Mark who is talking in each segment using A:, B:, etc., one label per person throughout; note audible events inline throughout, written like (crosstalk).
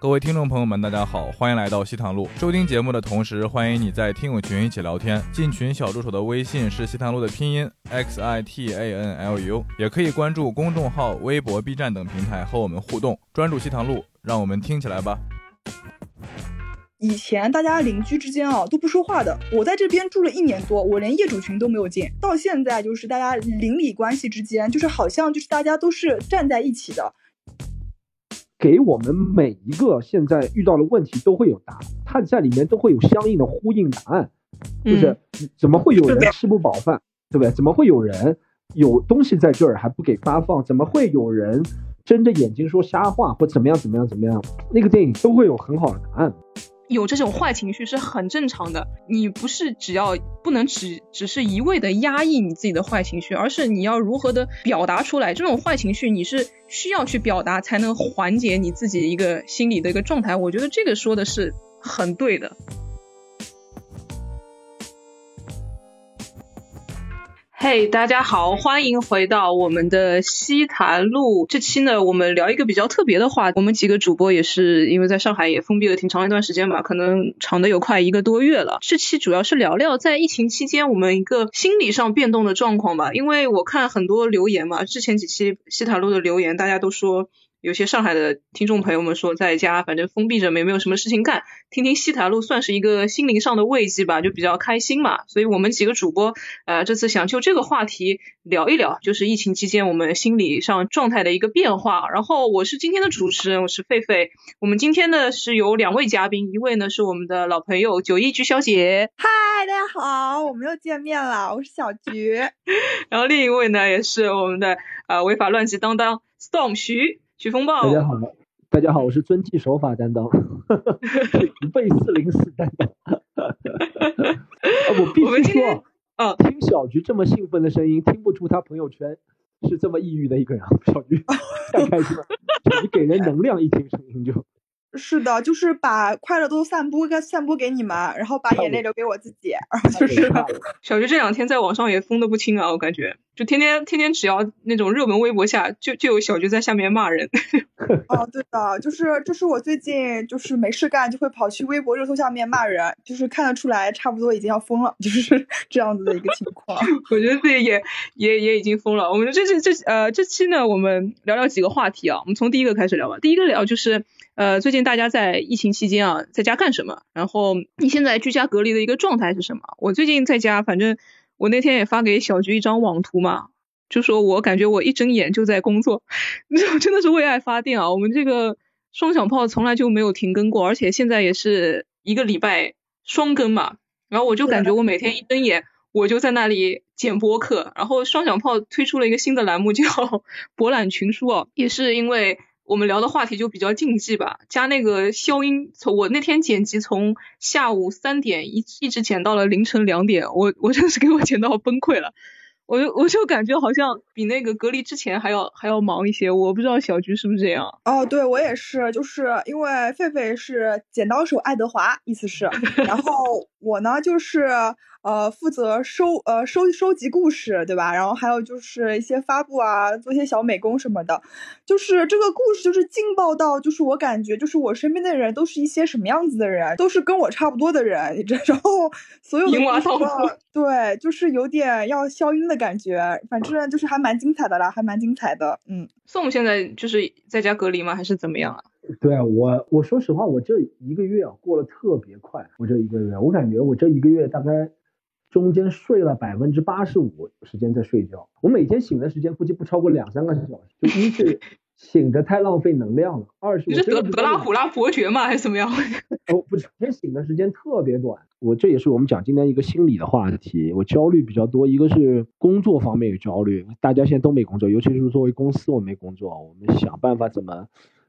A: 各位听众朋友们，大家好，欢迎来到西塘路。收听节目的同时，欢迎你在听友群一起聊天。进群小助手的微信是西塘路的拼音 x i t a n l u，也可以关注公众号、微博、B 站等平台和我们互动。专注西塘路，让我们听起来吧。
B: 以前大家邻居之间啊都不说话的，我在这边住了一年多，我连业主群都没有进。到现在就是大家邻里关系之间，就是好像就是大家都是站在一起的。
C: 给我们每一个现在遇到的问题都会有答案，它在里面都会有相应的呼应答案。就是怎么会有人吃不饱饭，对不对？怎么会有人有东西在这儿还不给发放？怎么会有人睁着眼睛说瞎话或怎么样怎么样怎么样？那个电影都会有很好的答案。
D: 有这种坏情绪是很正常的，你不是只要不能只只是一味的压抑你自己的坏情绪，而是你要如何的表达出来。这种坏情绪你是需要去表达，才能缓解你自己一个心理的一个状态。我觉得这个说的是很对的。嘿，大家好，欢迎回到我们的西塔路。这期呢，我们聊一个比较特别的话。我们几个主播也是因为在上海也封闭了挺长一段时间吧，可能长的有快一个多月了。这期主要是聊聊在疫情期间我们一个心理上变动的状况吧。因为我看很多留言嘛，之前几期西塔路的留言，大家都说。有些上海的听众朋友们说，在家反正封闭着，没没有什么事情干，听听西台路算是一个心灵上的慰藉吧，就比较开心嘛。所以我们几个主播，呃，这次想就这个话题聊一聊，就是疫情期间我们心理上状态的一个变化。然后我是今天的主持人，我是狒狒。我们今天呢是有两位嘉宾，一位呢是我们的老朋友九一菊小姐，
B: 嗨，大家好，我们又见面了，我是小菊。(laughs)
D: 然后另一位呢也是我们的呃违法乱纪当当 Storm 徐。许风暴，
C: 大家好，大家好，我是遵纪守法担当，背四零四担当。我必须说，
D: 啊，
C: 听小菊这么兴奋的声音，听不出她朋友圈是这么抑郁的一个人。小菊 (laughs) 太开心了，小菊给人能量，一听声音就。(laughs)
B: 是的，就是把快乐都散播给散播给你们，然后把眼泪留给我自己。然后就是
D: 小菊这两天在网上也疯的不轻啊，我感觉就天天天天只要那种热门微博下，就就有小菊在下面骂人。(laughs)
B: 哦，对的，就是就是我最近就是没事干，就会跑去微博热搜下面骂人，就是看得出来差不多已经要疯了，就是 (laughs) 这样子的一个情况。(laughs)
D: 我觉得自己也也也已经疯了。我们这这这呃这期呢，我们聊聊几个话题啊，我们从第一个开始聊吧。第一个聊就是。呃，最近大家在疫情期间啊，在家干什么？然后你现在居家隔离的一个状态是什么？我最近在家，反正我那天也发给小菊一张网图嘛，就说我感觉我一睁眼就在工作，(laughs) 真的是为爱发电啊！我们这个双响炮从来就没有停更过，而且现在也是一个礼拜双更嘛。然后我就感觉我每天一睁眼，我就在那里剪播客。然后双响炮推出了一个新的栏目叫 (laughs) 博览群书哦，也是因为。我们聊的话题就比较禁忌吧，加那个消音。从我那天剪辑，从下午三点一一直剪到了凌晨两点，我我真是给我剪到崩溃了。我就我就感觉好像比那个隔离之前还要还要忙一些。我不知道小菊是不是这样？
B: 哦，对我也是，就是因为狒狒是剪刀手爱德华，意思是，然后我呢就是。呃，负责收呃收收集故事，对吧？然后还有就是一些发布啊，做一些小美工什么的。就是这个故事就是劲爆到，就是我感觉就是我身边的人都是一些什么样子的人，都是跟我差不多的人。(laughs) 然后所有对，就是有点要消音的感觉。反正就是还蛮精彩的啦，还蛮精彩的。嗯，
D: 宋现在就是在家隔离吗？还是怎么样啊？
C: 对啊，我我说实话，我这一个月啊过得特别快。我这一个月，我感觉我这一个月大概。中间睡了百分之八十五时间在睡觉，我每天醒的时间估计不超过两三个小时。就一是醒着太浪费能量了，二是
D: 你是德德拉普拉伯爵吗？还是怎么样？
C: 我，(laughs) 不是，天醒的时间特别短。我这也是我们讲今天一个心理的话题。我焦虑比较多，一个是工作方面有焦虑，大家现在都没工作，尤其是作为公司我没工作，我们想办法怎么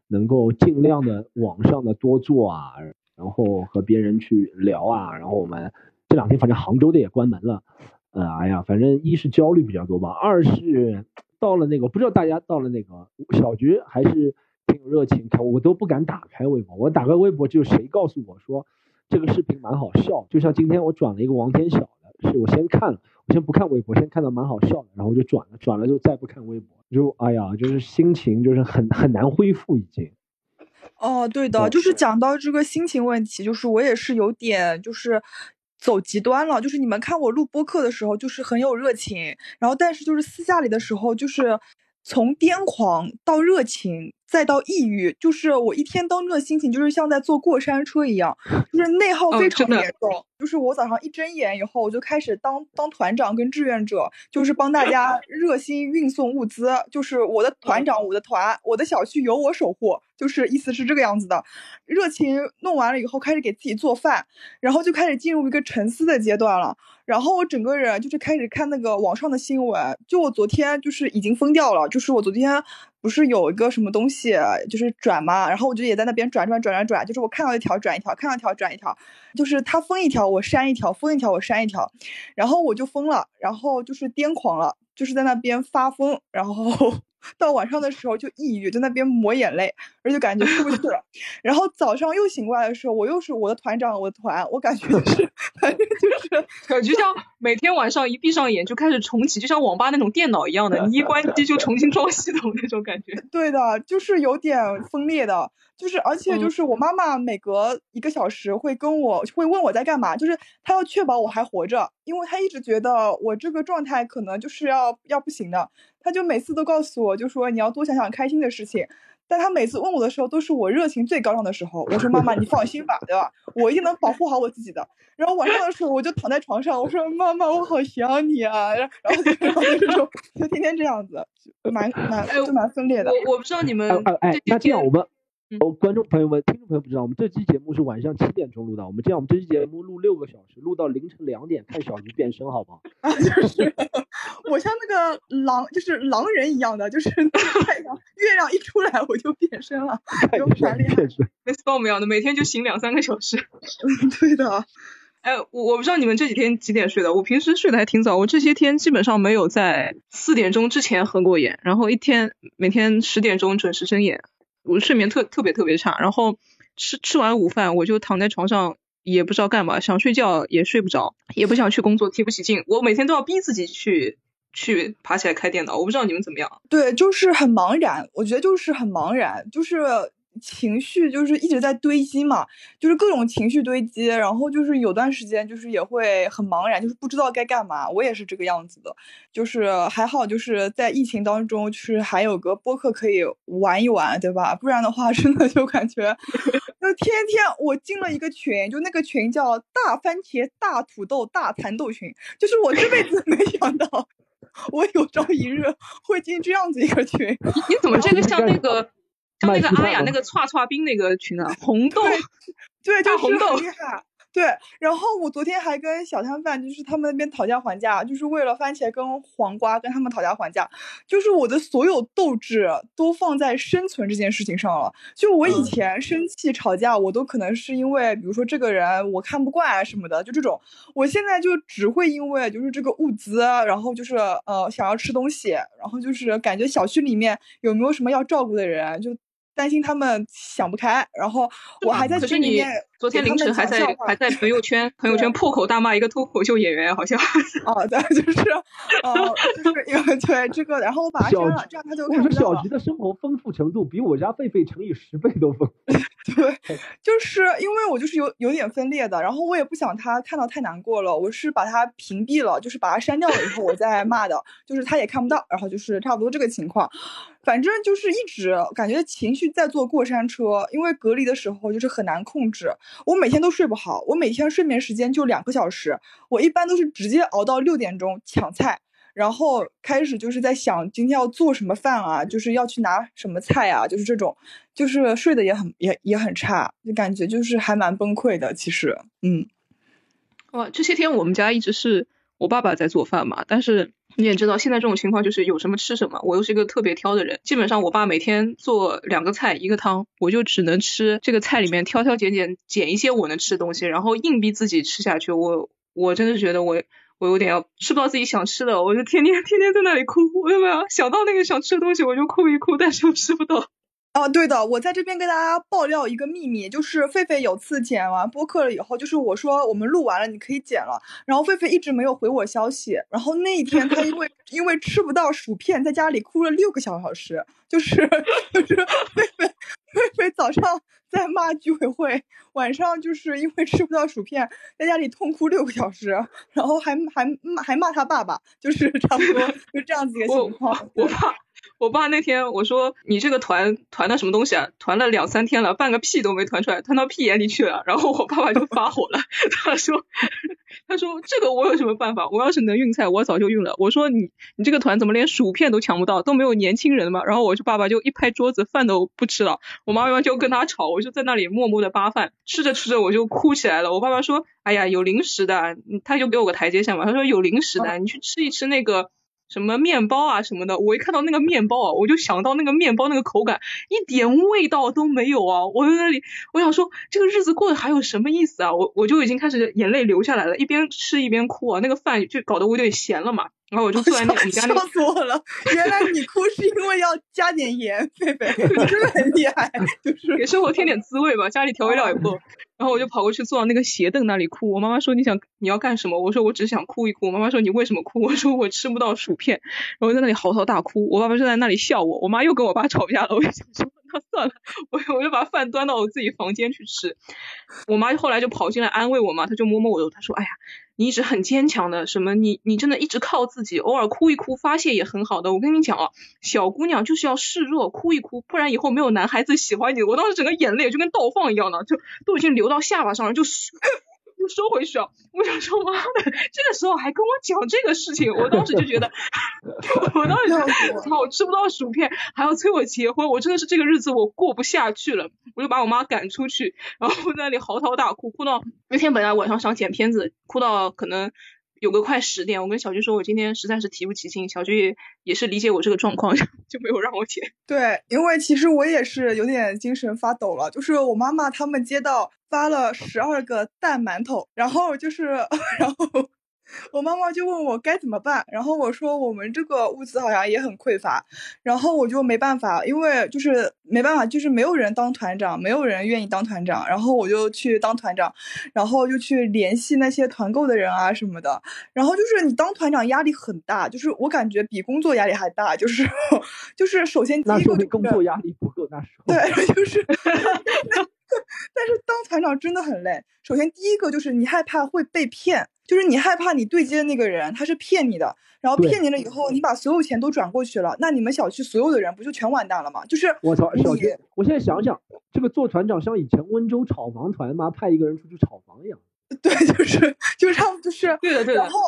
C: 能够尽量的网上的多做啊，然后和别人去聊啊，然后我们。这两天反正杭州的也关门了，呃，哎呀，反正一是焦虑比较多吧，二是到了那个不知道大家到了那个小局还是挺有热情，看我都不敢打开微博，我打开微博就谁告诉我说这个视频蛮好笑，就像今天我转了一个王天晓的，是我先看了，我先不看微博，先看到蛮好笑的，然后我就转了，转了就再不看微博，就哎呀，就是心情就是很很难恢复已经。
B: 哦，对的，就是讲到这个心情问题，就是我也是有点就是走极端了。就是你们看我录播客的时候，就是很有热情，然后但是就是私下里的时候，就是从癫狂到热情。再到抑郁，就是我一天当中的心情，就是像在坐过山车一样，就是内耗非常严重。就是我早上一睁眼以后，我就开始当当团长跟志愿者，就是帮大家 (laughs) 热心运送物资。就是我的团长，我的团，我的小区由我守护，就是意思是这个样子的。热情弄完了以后，开始给自己做饭，然后就开始进入一个沉思的阶段了。然后我整个人就是开始看那个网上的新闻，就我昨天就是已经疯掉了，就是我昨天。不是有一个什么东西就是转嘛？然后我就也在那边转转转转转，就是我看到一条转一条，看到一条转一条，就是他封一条我删一条，封一条我删一条，然后我就疯了，然后就是癫狂了，就是在那边发疯，然后。(laughs) 到晚上的时候就抑郁，在那边抹眼泪，而且感觉出不去了。(laughs) 然后早上又醒过来的时候，我又是我的团长，我的团，我感觉是，(laughs) 反正就是 (laughs)
D: 感觉像每天晚上一闭上眼就开始重启，就像网吧那种电脑一样的，你一关机就重新装系统那种感觉。
B: 对的，就是有点分裂的。就是而且就是我妈妈每隔一个小时会跟我会问我在干嘛，就是她要确保我还活着，因为她一直觉得我这个状态可能就是要要不行的，她就每次都告诉我就说你要多想想开心的事情，但他每次问我的时候都是我热情最高涨的时候，我说妈妈你放心吧，对吧？我一定能保护好我自己的。然后晚上的时候我就躺在床上，我说妈妈我好想你啊，然后然后就就天天这样子，蛮蛮就蛮分裂的。
D: 我我不知道你们
C: 哎那这样我们。哦，观众朋友们、听众朋友不知道，我们这期节目是晚上七点钟录的。我们这样，我们这期节目录六个小时，录到凌晨两点，看小鱼变身，好不好？
B: 啊，(laughs) 就是我像那个狼，就是狼人一样的，就是 (laughs) 太阳、月亮一出来我就变身了，(laughs) 有啥厉害？跟
D: storm 一样的，每天就醒两三个小时。
B: 嗯，对的。
D: 哎，我我不知道你们这几天几点睡的，我平时睡得还挺早，我这些天基本上没有在四点钟之前合过眼，然后一天每天十点钟准时睁眼。我睡眠特特别特别差，然后吃吃完午饭我就躺在床上，也不知道干嘛，想睡觉也睡不着，也不想去工作，提不起劲。我每天都要逼自己去去爬起来开电脑。我不知道你们怎么样？
B: 对，就是很茫然。我觉得就是很茫然，就是。情绪就是一直在堆积嘛，就是各种情绪堆积，然后就是有段时间就是也会很茫然，就是不知道该干嘛。我也是这个样子的，就是还好就是在疫情当中，就是还有个播客可以玩一玩，对吧？不然的话，真的就感觉就天天我进了一个群，就那个群叫大番茄、大土豆、大蚕豆群，就是我这辈子没想到 (laughs) 我有朝一日会进这样子一个群。
D: 你怎么这个像那个？(laughs) 像那个阿雅那个串串冰那个群啊，红豆，
B: 对，
D: 就红豆
B: 厉害。对，然后我昨天还跟小摊贩，就是他们那边讨价还价，就是为了番茄跟黄瓜跟他们讨价还价，就是我的所有斗志都放在生存这件事情上了。就我以前生气吵架，我都可能是因为，比如说这个人我看不惯啊什么的，就这种。我现在就只会因为就是这个物资，然后就是呃想要吃东西，然后就是感觉小区里面有没有什么要照顾的人，就。担心他们想不开，然后我还在群里面。
D: 昨天凌晨还在还在朋友圈 (laughs) 朋友圈破口大骂一个脱口秀演员，好像。
B: 哦，对，(laughs) 就是，哦，就是因为对这个，然后我把他删了，这样他就看不到
C: 小菊的生活丰富程度比我家狒狒乘以十倍都丰。(laughs)
B: 对，就是因为我就是有有点分裂的，然后我也不想他看到太难过了，我是把他屏蔽了，就是把他删掉了以后我再骂的，就是他也看不到，然后就是差不多这个情况。反正就是一直感觉情绪在坐过山车，因为隔离的时候就是很难控制。我每天都睡不好，我每天睡眠时间就两个小时，我一般都是直接熬到六点钟抢菜，然后开始就是在想今天要做什么饭啊，就是要去拿什么菜啊，就是这种，就是睡得也很也也很差，就感觉就是还蛮崩溃的。其实，嗯，
D: 哇，这些天我们家一直是我爸爸在做饭嘛，但是。你也知道，现在这种情况就是有什么吃什么。我又是一个特别挑的人，基本上我爸每天做两个菜一个汤，我就只能吃这个菜里面挑挑拣拣拣一些我能吃的东西，然后硬逼自己吃下去。我我真的觉得我我有点要吃不到自己想吃的，我就天天天天在那里哭。我有没有想到那个想吃的东西我就哭一哭，但是我吃不到。
B: 哦，对的，我在这边跟大家爆料一个秘密，就是狒狒有次剪完播客了以后，就是我说我们录完了，你可以剪了，然后狒狒一直没有回我消息，然后那一天他因为 (laughs) 因为吃不到薯片，在家里哭了六个小时，就是就是狒狒狒狒早上在骂居委会，晚上就是因为吃不到薯片，在家里痛哭六个小时，然后还还骂还骂他爸爸，就是差不多就这样子一个情况，
D: 我怕。我爸那天我说你这个团团的什么东西啊？团了两三天了，半个屁都没团出来，团到屁眼里去了。然后我爸爸就发火了，(laughs) 他说他说这个我有什么办法？我要是能运菜，我早就运了。我说你你这个团怎么连薯片都抢不到，都没有年轻人嘛？然后我就爸爸就一拍桌子，饭都不吃了。我妈妈就跟他吵，我就在那里默默的扒饭，吃着吃着我就哭起来了。我爸爸说，哎呀有零食的，他就给我个台阶下嘛。他说有零食的，你去吃一吃那个。什么面包啊什么的，我一看到那个面包啊，我就想到那个面包那个口感一点味道都没有啊！我在那里，我想说这个日子过得还有什么意思啊？我我就已经开始眼泪流下来了，一边吃一边哭啊！那个饭就搞得我有点咸了嘛，然后我就坐在那我们家那，
B: 笑死我了！原来你哭是因为要加点盐，贝贝 (laughs) 真的很厉害，就是
D: 给生活添点滋味吧，家里调味料也不够。然后我就跑过去坐到那个斜凳那里哭。我妈妈说你想你要干什么？我说我只想哭一哭。我妈妈说你为什么哭？我说我吃不到薯片。然后在那里嚎啕大哭。我爸爸就在那里笑我。我妈又跟我爸吵架了。我就想说那算了，我我就把饭端到我自己房间去吃。我妈后来就跑进来安慰我嘛，她就摸摸我的头，她说哎呀。你一直很坚强的，什么你你真的一直靠自己，偶尔哭一哭发泄也很好的。我跟你讲啊，小姑娘就是要示弱，哭一哭，不然以后没有男孩子喜欢你。我当时整个眼泪就跟倒放一样的，就都已经流到下巴上了，(laughs) 就。(laughs) 又收回去啊！我想说，妈的，这个时候还跟我讲这个事情，我当时就觉得，(laughs) 我当时就操，吃不到薯片还要催我结婚，我真的是这个日子我过不下去了，我就把我妈赶出去，然后在那里嚎啕大哭，哭到那天本来晚上想剪片子，哭到可能。有个快十点，我跟小菊说，我今天实在是提不起劲。小菊也是理解我这个状况，就没有让我剪。
B: 对，因为其实我也是有点精神发抖了。就是我妈妈他们接到发了十二个蛋馒头，然后就是，(laughs) 然后。我妈妈就问我该怎么办，然后我说我们这个物资好像也很匮乏，然后我就没办法，因为就是没办法，就是没有人当团长，没有人愿意当团长，然后我就去当团长，然后就去联系那些团购的人啊什么的，然后就是你当团长压力很大，就是我感觉比工作压力还大，就是 (laughs) 就是首先第一个
C: 工作压力不够，那时
B: 候对，就是，(laughs) (laughs) 但是当团长真的很累，首先第一个就是你害怕会被骗。就是你害怕你对接的那个人他是骗你的，然后骗你了以后，你把所有钱都转过去了，那你们小区所有的人不就全完蛋了吗？就是
C: 我操，小区，我现在想想，这个做团长像以前温州炒房团嘛，派一个人出去炒房一样。(laughs)
B: 对，就是就是差不就是。
D: 对的，对的。
B: 然后。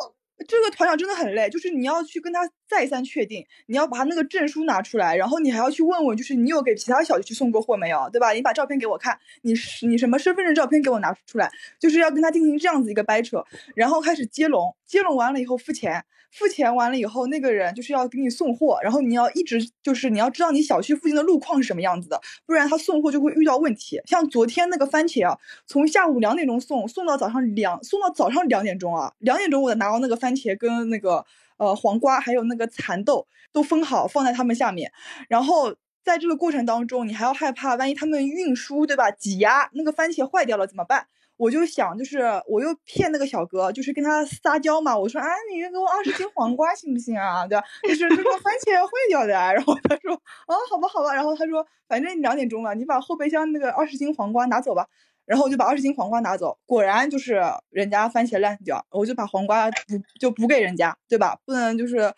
B: 这个团长真的很累，就是你要去跟他再三确定，你要把他那个证书拿出来，然后你还要去问问，就是你有给其他小区送过货没有，对吧？你把照片给我看，你你什么身份证照片给我拿出来，就是要跟他进行这样子一个掰扯，然后开始接龙，接龙完了以后付钱。付钱完了以后，那个人就是要给你送货，然后你要一直就是你要知道你小区附近的路况是什么样子的，不然他送货就会遇到问题。像昨天那个番茄啊，从下午两点钟送，送到早上两，送到早上两点钟啊，两点钟我才拿到那个番茄跟那个呃黄瓜还有那个蚕豆都分好放在他们下面，然后在这个过程当中，你还要害怕万一他们运输对吧挤压那个番茄坏掉了怎么办？我就想，就是我又骗那个小哥，就是跟他撒娇嘛。我说，啊，你给我二十斤黄瓜行不行啊？对吧？就是这个番茄坏掉的。然后他说，哦，好吧，好吧。然后他说，反正两点钟了，你把后备箱那个二十斤黄瓜拿走吧。然后我就把二十斤黄瓜拿走，果然就是人家番茄烂掉，我就把黄瓜补就补给人家，对吧？不能就是。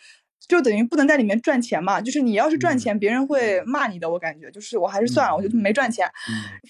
B: 就等于不能在里面赚钱嘛，就是你要是赚钱，别人会骂你的。我感觉就是我还是算了，我就没赚钱。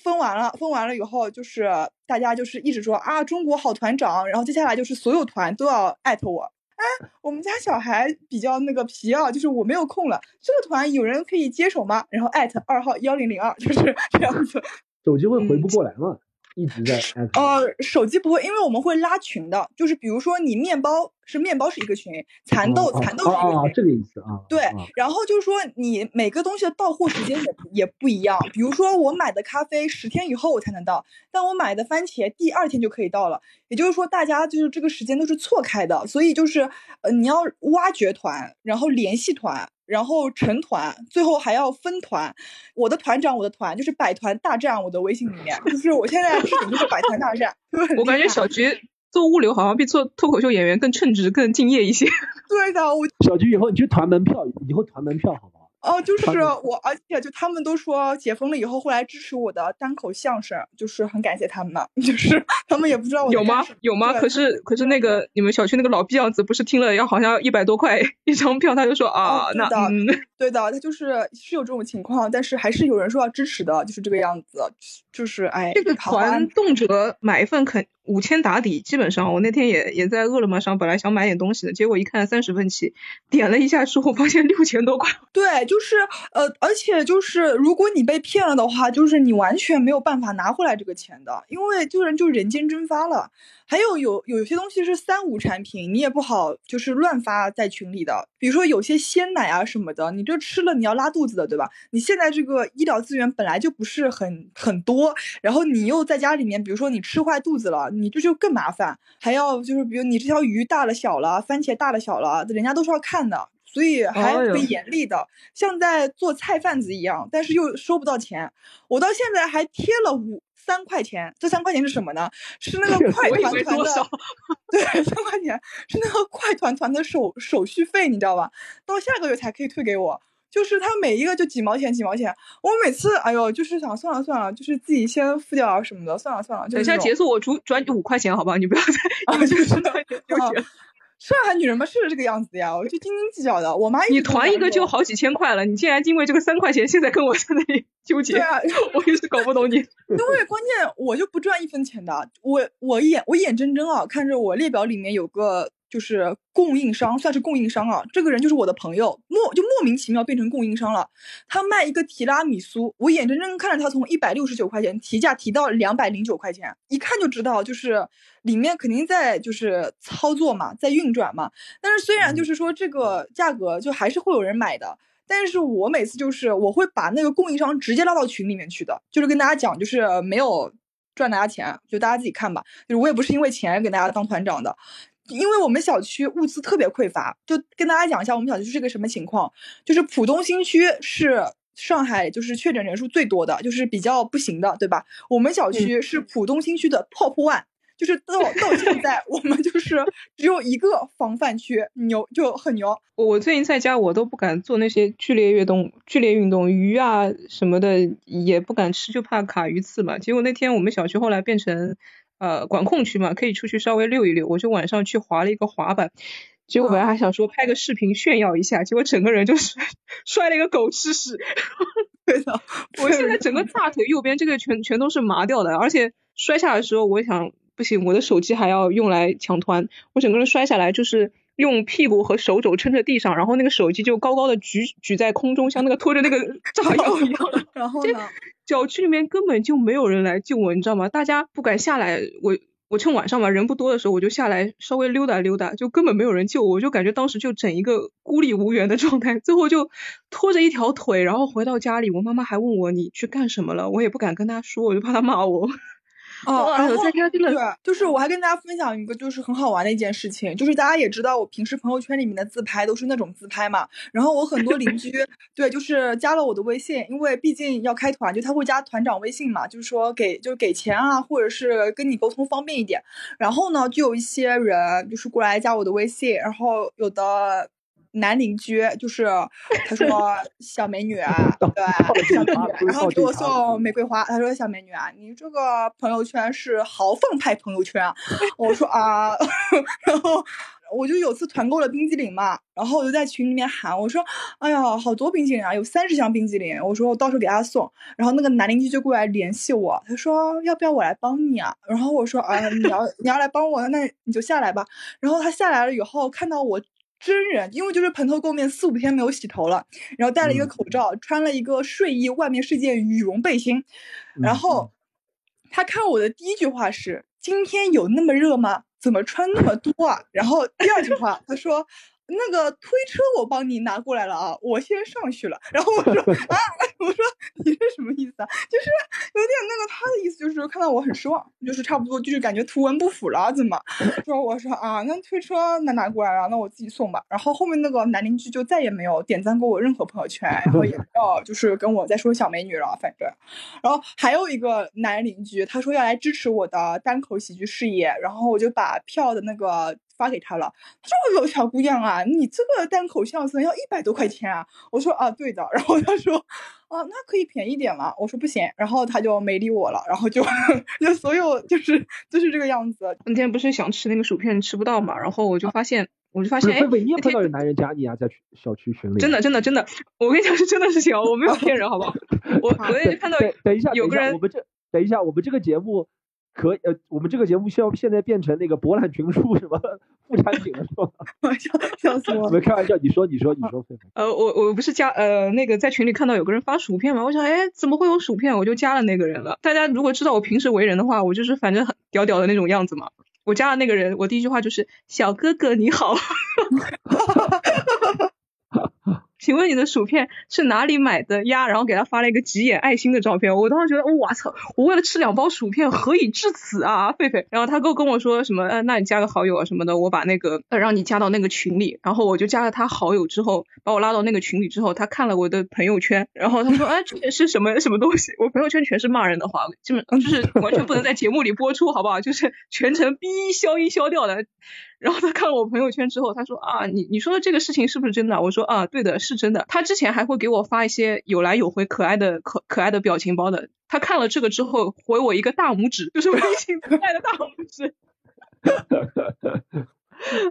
B: 分完了，分完了以后，就是大家就是一直说啊，中国好团长。然后接下来就是所有团都要艾特我。哎，我们家小孩比较那个皮啊，就是我没有空了，这个团有人可以接手吗？然后艾特二号幺零零二，就是 (laughs) 这样子。(laughs)
C: 手机会回不过来嘛？一直在
B: 呃，手机不会，因为我们会拉群的，就是比如说你面包是面包是一个群，蚕豆蚕豆是一个群，
C: 这个意思啊。
B: 对，然后就是说你每个东西的到货时间也也不一样，比如说我买的咖啡十天以后我才能到，但我买的番茄第二天就可以到了，也就是说大家就是这个时间都是错开的，所以就是呃你要挖掘团，然后联系团，然后成团，最后还要分团。我的团长，我的团就是百团大战。我的微信里面，就是我现在置顶就是百团大战。(laughs)
D: 我感觉小菊做物流好像比做脱口秀演员更称职、更敬业一些。(laughs)
B: 对的，我
C: 小菊以后你就团门票，以后团门票好不好？
B: 哦，就是我，而且就他们都说解封了以后会来支持我的单口相声，就是很感谢他们。(laughs) 就是他们也不知道我
D: 有吗？有吗？可是可是那个你们小区那个老逼样子，不是听了要好像一百多块一张票，他就说啊，那
B: 嗯，对的，他就是是有这种情况，但是还是有人说要支持的，就是这个样子。就是哎，
D: 这个团动辄买一份肯五千打底，基本上我那天也也在饿了么上，本来想买点东西的，结果一看三十份起，点了一下之后发现六千多块。(laughs)
B: 对，就是呃，而且就是如果你被骗了的话，就是你完全没有办法拿回来这个钱的，因为这个人就人间蒸发了。还有有有些东西是三无产品，你也不好就是乱发在群里的。比如说有些鲜奶啊什么的，你这吃了你要拉肚子的，对吧？你现在这个医疗资源本来就不是很很多，然后你又在家里面，比如说你吃坏肚子了，你这就更麻烦。还要就是比如你这条鱼大了小了，番茄大了小了，人家都是要看的，所以还特别严厉的，像在做菜贩子一样，但是又收不到钱。我到现在还贴了五。三块钱，这三块钱是什么呢？是那个 (laughs) 快团团的，对，三块钱是那个快团团的手手续费，你知道吧？到下个月才可以退给我，就是他每一个就几毛钱几毛钱。我每次，哎呦，就是想算了算了，就是自己先付掉啊什么的，算了算了。
D: 等一下结束，我转转五块钱，好不好？你不要再，(laughs) 就是纠结。
B: 上海女人嘛是这个样子呀，我就斤斤计较的。我妈
D: 你团一个就好几千块了，你竟然因为这个三块钱，现在跟我在那里纠结，
B: 对啊，(laughs)
D: 我也是搞不懂你。(laughs)
B: 因为关键我就不赚一分钱的，我我眼我眼睁睁啊看着我列表里面有个。就是供应商，算是供应商啊。这个人就是我的朋友，莫就莫名其妙变成供应商了。他卖一个提拉米苏，我眼睁睁看着他从一百六十九块钱提价提到两百零九块钱，一看就知道就是里面肯定在就是操作嘛，在运转嘛。但是虽然就是说这个价格就还是会有人买的，但是我每次就是我会把那个供应商直接拉到群里面去的，就是跟大家讲，就是没有赚大家钱，就大家自己看吧。就是我也不是因为钱给大家当团长的。因为我们小区物资特别匮乏，就跟大家讲一下我们小区是个什么情况。就是浦东新区是上海就是确诊人数最多的，就是比较不行的，对吧？我们小区是浦东新区的 top one，就是到到现在我们就是只有一个防范区，牛就很牛。
D: 我最近在家我都不敢做那些剧烈运动，剧烈运动鱼啊什么的也不敢吃，就怕卡鱼刺嘛。结果那天我们小区后来变成。呃，管控区嘛，可以出去稍微溜一溜。我就晚上去滑了一个滑板，结果本来还想说拍个视频炫耀一下，结果整个人就摔 (laughs) 摔了一个狗吃屎。(laughs)
B: 对的，
D: 我现在整个 (laughs) 大腿右边这个全全都是麻掉的，而且摔下来的时候，我想不行，我的手机还要用来抢团，我整个人摔下来就是用屁股和手肘撑着地上，然后那个手机就高高的举举在空中，像那个拖着那个炸药一样。
B: 然后呢？
D: 小区里面根本就没有人来救我，你知道吗？大家不敢下来。我我趁晚上嘛人不多的时候，我就下来稍微溜达溜达，就根本没有人救我，我就感觉当时就整一个孤立无援的状态。最后就拖着一条腿，然后回到家里，我妈妈还问我你去干什么了，我也不敢跟她说，我就怕她骂我。(laughs)
B: 哦，然后对，就是我还跟大家分享一个就是很好玩的一件事情，就是大家也知道我平时朋友圈里面的自拍都是那种自拍嘛，然后我很多邻居 (laughs) 对，就是加了我的微信，因为毕竟要开团，就他会加团长微信嘛，就是说给就是给钱啊，或者是跟你沟通方便一点，然后呢，就有一些人就是过来加我的微信，然后有的。男邻居就是他说 (laughs) 小美女，对小美女，然后给我送玫瑰花。他说小美女啊，你这个朋友圈是豪放派朋友圈啊。我说啊，(laughs) 然后我就有次团购了冰激凌嘛，然后我就在群里面喊，我说哎呀，好多冰激凌啊，有三十箱冰激凌。我说我到时候给他送。然后那个男邻居就过来联系我，他说要不要我来帮你啊？然后我说啊，你要你要来帮我，那你就下来吧。然后他下来了以后，看到我。真人，因为就是蓬头垢面，四五天没有洗头了，然后戴了一个口罩，穿了一个睡衣，外面是件羽绒背心。然后他看我的第一句话是：“今天有那么热吗？怎么穿那么多啊？”然后第二句话他说：“那个推车我帮你拿过来了啊，我先上去了。然后我说 (laughs) 啊，(laughs) 我说你是什么意思啊？就是有点那个，他的意思就是看到我很失望，就是差不多就是感觉图文不符了，怎么？(laughs) 说我说啊，那推车那拿过来了，那我自己送吧。然后后面那个男邻居就再也没有点赞过我任何朋友圈，然后也没有就是跟我在说小美女了，反正。然后还有一个男邻居，他说要来支持我的单口喜剧事业，然后我就把票的那个。发给他了，他说：“有小姑娘啊，你这个单口相声要一百多块钱啊。”我说：“啊，对的。”然后他说：“啊，那可以便宜点吗？”我说：“不行。”然后他就没理我了，然后就 (laughs) 就所有就是就是这个样子。
D: 那天不是想吃那个薯片吃不到嘛，然后我就发现，我就发现，哎，
C: 你也碰到有男人加你啊，在小区群里。
D: 真的，真的，真的，我跟你讲是真的事情，我没有骗人，好不好？(laughs) 我我也看到，
C: 等一下，
D: 有个人，
C: 我们这等一下，我们这个节目。可呃，我们这个节目需要现在变成那个博览群书什么副产品了是吧？(laughs)
B: 笑死我！
C: 没开玩笑，你说你说你说。
D: 呃，我我不是加呃那个在群里看到有个人发薯片嘛，我想哎怎么会有薯片？我就加了那个人了。大家如果知道我平时为人的话，我就是反正很屌屌的那种样子嘛。我加了那个人，我第一句话就是小哥哥你好。(laughs) 请问你的薯片是哪里买的呀？然后给他发了一个急眼爱心的照片。我当时觉得，我操！我为了吃两包薯片，何以至此啊，狒狒。然后他跟跟我说什么，呃，那你加个好友啊什么的，我把那个让你加到那个群里。然后我就加了他好友之后，把我拉到那个群里之后，他看了我的朋友圈，然后他说，(laughs) 哎，这是什么什么东西？我朋友圈全是骂人的话，基本就是完全不能在节目里播出，好不好？就是全程逼消音消掉的。然后他看了我朋友圈之后，他说啊，你你说的这个事情是不是真的？我说啊，对的，是真的。他之前还会给我发一些有来有回、可爱的可可爱的表情包的。他看了这个之后，回我一个大拇指，就是微信自带的大拇指。(laughs)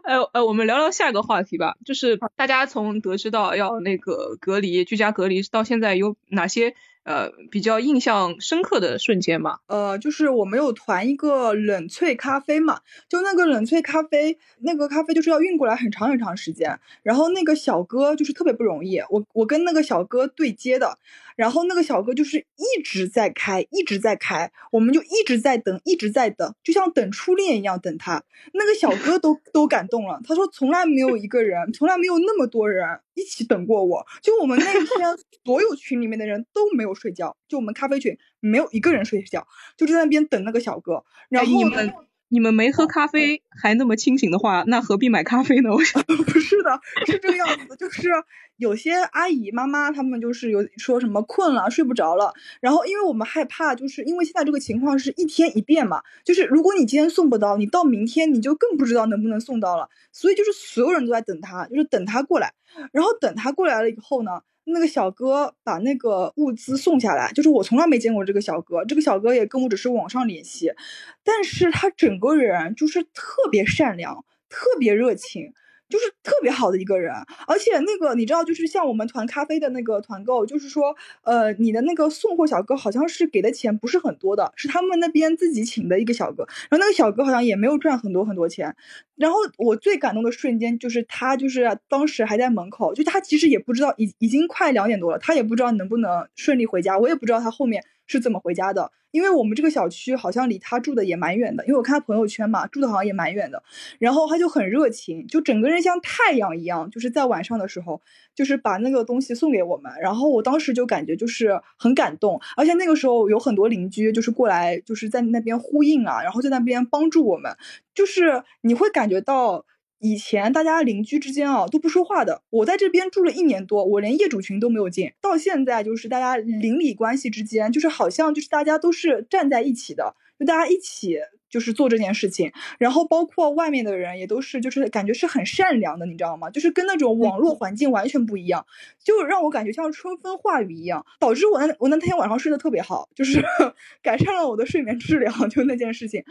D: 呃呃，我们聊聊下一个话题吧，就是大家从得知到要那个隔离、居家隔离到现在有哪些？呃，比较印象深刻的瞬间嘛，
B: 呃，就是我们有团一个冷萃咖啡嘛，就那个冷萃咖啡，那个咖啡就是要运过来很长很长时间，然后那个小哥就是特别不容易，我我跟那个小哥对接的。然后那个小哥就是一直在开，一直在开，我们就一直在等，一直在等，就像等初恋一样等他。那个小哥都都感动了，他说从来没有一个人，从来没有那么多人一起等过我。就我们那一天，所有群里面的人都没有睡觉，就我们咖啡群没有一个人睡觉，就在那边等那个小哥。然后
D: 你们你们没喝咖啡还那么清醒的话，那何必买咖啡呢？(laughs) 我想 (laughs)
B: 不是的，是这个样子，就是。有些阿姨妈妈他们就是有说什么困了睡不着了，然后因为我们害怕，就是因为现在这个情况是一天一变嘛，就是如果你今天送不到，你到明天你就更不知道能不能送到了，所以就是所有人都在等他，就是等他过来，然后等他过来了以后呢，那个小哥把那个物资送下来，就是我从来没见过这个小哥，这个小哥也跟我只是网上联系，但是他整个人就是特别善良，特别热情。就是特别好的一个人，而且那个你知道，就是像我们团咖啡的那个团购，就是说，呃，你的那个送货小哥好像是给的钱不是很多的，是他们那边自己请的一个小哥，然后那个小哥好像也没有赚很多很多钱。然后我最感动的瞬间就是他就是当时还在门口，就他其实也不知道已已经快两点多了，他也不知道能不能顺利回家，我也不知道他后面。是怎么回家的？因为我们这个小区好像离他住的也蛮远的，因为我看他朋友圈嘛，住的好像也蛮远的。然后他就很热情，就整个人像太阳一样，就是在晚上的时候，就是把那个东西送给我们。然后我当时就感觉就是很感动，而且那个时候有很多邻居就是过来，就是在那边呼应啊，然后在那边帮助我们，就是你会感觉到。以前大家邻居之间啊都不说话的，我在这边住了一年多，我连业主群都没有进。到现在就是大家邻里关系之间，就是好像就是大家都是站在一起的，就大家一起就是做这件事情。然后包括外面的人也都是，就是感觉是很善良的，你知道吗？就是跟那种网络环境完全不一样，就让我感觉像春风化雨一样，导致我那我那天晚上睡得特别好，就是 (laughs) 改善了我的睡眠质量，就那件事情。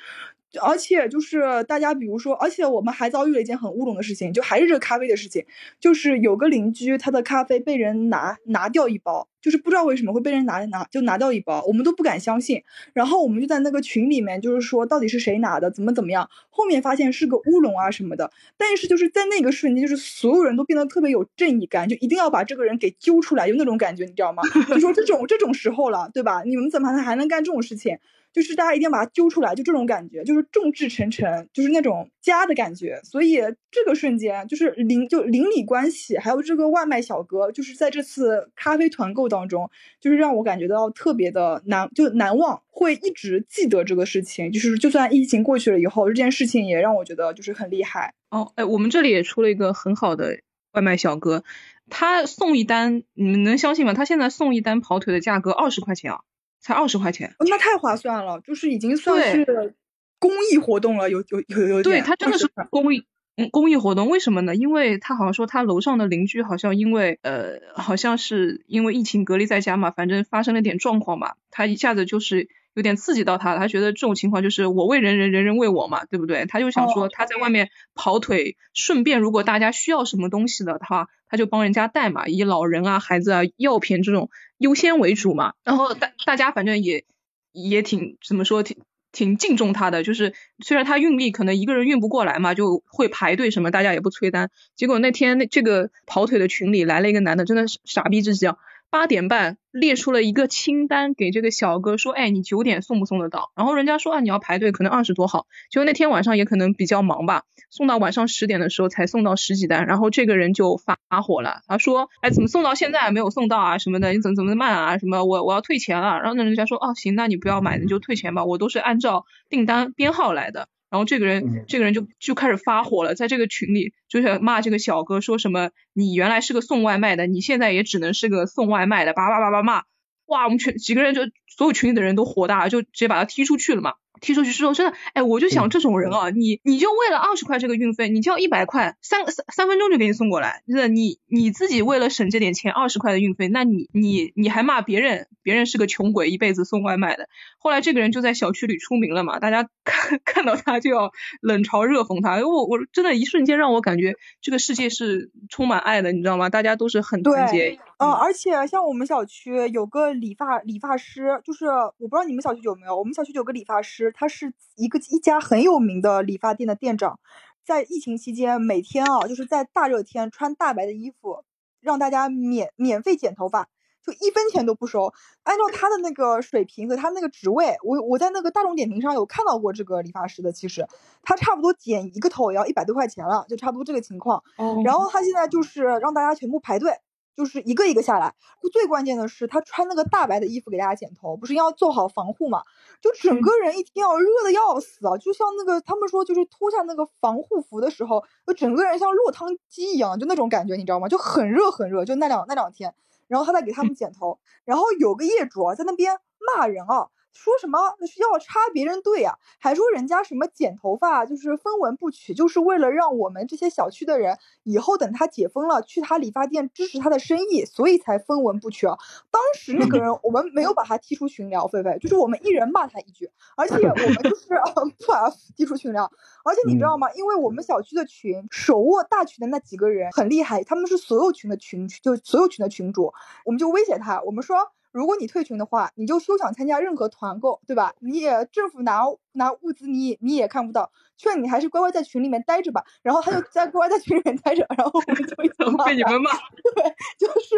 B: 而且就是大家，比如说，而且我们还遭遇了一件很乌龙的事情，就还是这个咖啡的事情，就是有个邻居他的咖啡被人拿拿掉一包，就是不知道为什么会被人拿拿就拿掉一包，我们都不敢相信。然后我们就在那个群里面，就是说到底是谁拿的，怎么怎么样。后面发现是个乌龙啊什么的，但是就是在那个瞬间，就是所有人都变得特别有正义感，就一定要把这个人给揪出来，就那种感觉，你知道吗？就说这种这种时候了，对吧？你们怎么还能干这种事情？就是大家一定要把它揪出来，就这种感觉，就是众志成城，就是那种家的感觉。所以这个瞬间就是邻就邻里关系，还有这个外卖小哥，就是在这次咖啡团购当中，就是让我感觉到特别的难，就难忘，会一直记得这个事情。就是就算疫情过去了以后，这件事情也让我觉得就是很厉害。
D: 哦，哎，我们这里也出了一个很好的外卖小哥，他送一单，你们能相信吗？他现在送一单跑腿的价格二十块钱啊。才二十块钱，
B: 那太划算了，就是已经算是公益活动了，有有有有
D: 对他真的是公益，嗯，公益活动，为什么呢？因为他好像说他楼上的邻居好像因为呃，好像是因为疫情隔离在家嘛，反正发生了点状况嘛，他一下子就是有点刺激到他了，他觉得这种情况就是我为人人，人人为我嘛，对不对？他就想说他在外面跑腿，顺便如果大家需要什么东西的话。他就帮人家带嘛，以老人啊、孩子啊、药品这种优先为主嘛。然后大大家反正也也挺怎么说，挺挺敬重他的。就是虽然他运力可能一个人运不过来嘛，就会排队什么，大家也不催单。结果那天那这个跑腿的群里来了一个男的，真的是傻逼至极啊！八点半列出了一个清单给这个小哥说，哎，你九点送不送得到？然后人家说啊，你要排队，可能二十多号。结果那天晚上也可能比较忙吧，送到晚上十点的时候才送到十几单。然后这个人就发火了，他说，哎，怎么送到现在还没有送到啊？什么的，你怎么怎么慢啊？什么我我要退钱了。然后那人家说，哦，行，那你不要买，你就退钱吧，我都是按照订单编号来的。然后这个人，这个人就就开始发火了，在这个群里就是骂这个小哥，说什么你原来是个送外卖的，你现在也只能是个送外卖的，叭叭叭叭骂，哇，我们全几个人就所有群里的人都火大了，就直接把他踢出去了嘛。踢出去之后，真的，哎，我就想这种人啊，你你就为了二十块这个运费，你交一百块，三三三分钟就给你送过来，真的你你自己为了省这点钱，二十块的运费，那你你你还骂别人，别人是个穷鬼，一辈子送外卖的。后来这个人就在小区里出名了嘛，大家看 (laughs) 看到他就要冷嘲热讽他，我我真的一瞬间让我感觉这个世界是充满爱的，你知道吗？大家都是很团结。
B: 嗯，而且像我们小区有个理发理发师，就是我不知道你们小区有没有，我们小区有个理发师，他是一个一家很有名的理发店的店长，在疫情期间每天啊，就是在大热天穿大白的衣服，让大家免免费剪头发，就一分钱都不收。按照他的那个水平和他那个职位，我我在那个大众点评上有看到过这个理发师的，其实他差不多剪一个头也要一百多块钱了，就差不多这个情况。然后他现在就是让大家全部排队。就是一个一个下来，最关键的是他穿那个大白的衣服给大家剪头，不是要做好防护嘛？就整个人一天要热的要死啊！就像那个他们说，就是脱下那个防护服的时候，就整个人像落汤鸡一样，就那种感觉，你知道吗？就很热很热，就那两那两天，然后他在给他们剪头，然后有个业主啊在那边骂人啊。说什么要插别人队啊？还说人家什么剪头发就是分文不取，就是为了让我们这些小区的人以后等他解封了去他理发店支持他的生意，所以才分文不取啊。当时那个人我们没有把他踢出群聊，菲菲就是我们一人骂他一句，而且我们就是 (laughs) 不把他踢出群聊。而且你知道吗？因为我们小区的群手握大群的那几个人很厉害，他们是所有群的群就所有群的群主，我们就威胁他，我们说。如果你退群的话，你就休想参加任何团购，对吧？你也政府拿拿物资，你你也看不到，劝你还是乖乖在群里面待着吧。然后他就 (laughs) 在乖乖在群里面待着，然后我们就一直 (laughs) 骂
D: 被你们骂，
B: 对，就是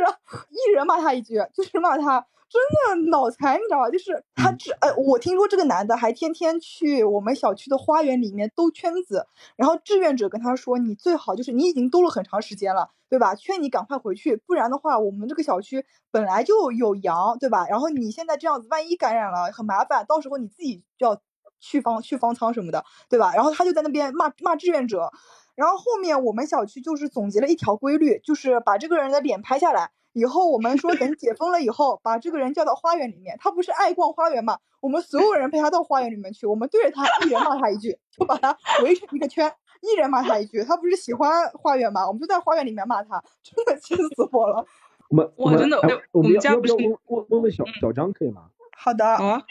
B: 一人骂他一句，就是骂他。真的脑残，你知道吧？就是他这，呃，我听说这个男的还天天去我们小区的花园里面兜圈子，然后志愿者跟他说：“你最好就是你已经兜了很长时间了，对吧？劝你赶快回去，不然的话，我们这个小区本来就有羊，对吧？然后你现在这样子，万一感染了，很麻烦，到时候你自己就要去方去方舱什么的，对吧？然后他就在那边骂骂志愿者，然后后面我们小区就是总结了一条规律，就是把这个人的脸拍下来。以后我们说等解封了以后，把这个人叫到花园里面。他不是爱逛花园嘛？我们所有人陪他到花园里面去。我们对着他一人骂他一句，就把他围成一个圈，一人骂他一句。他不是喜欢花园嘛？我们就在花园里面骂他，真的气死我了。
C: 我们
D: 我真的，我们家不是
C: 问问问问小小张可以吗？
B: 好的。
D: 啊。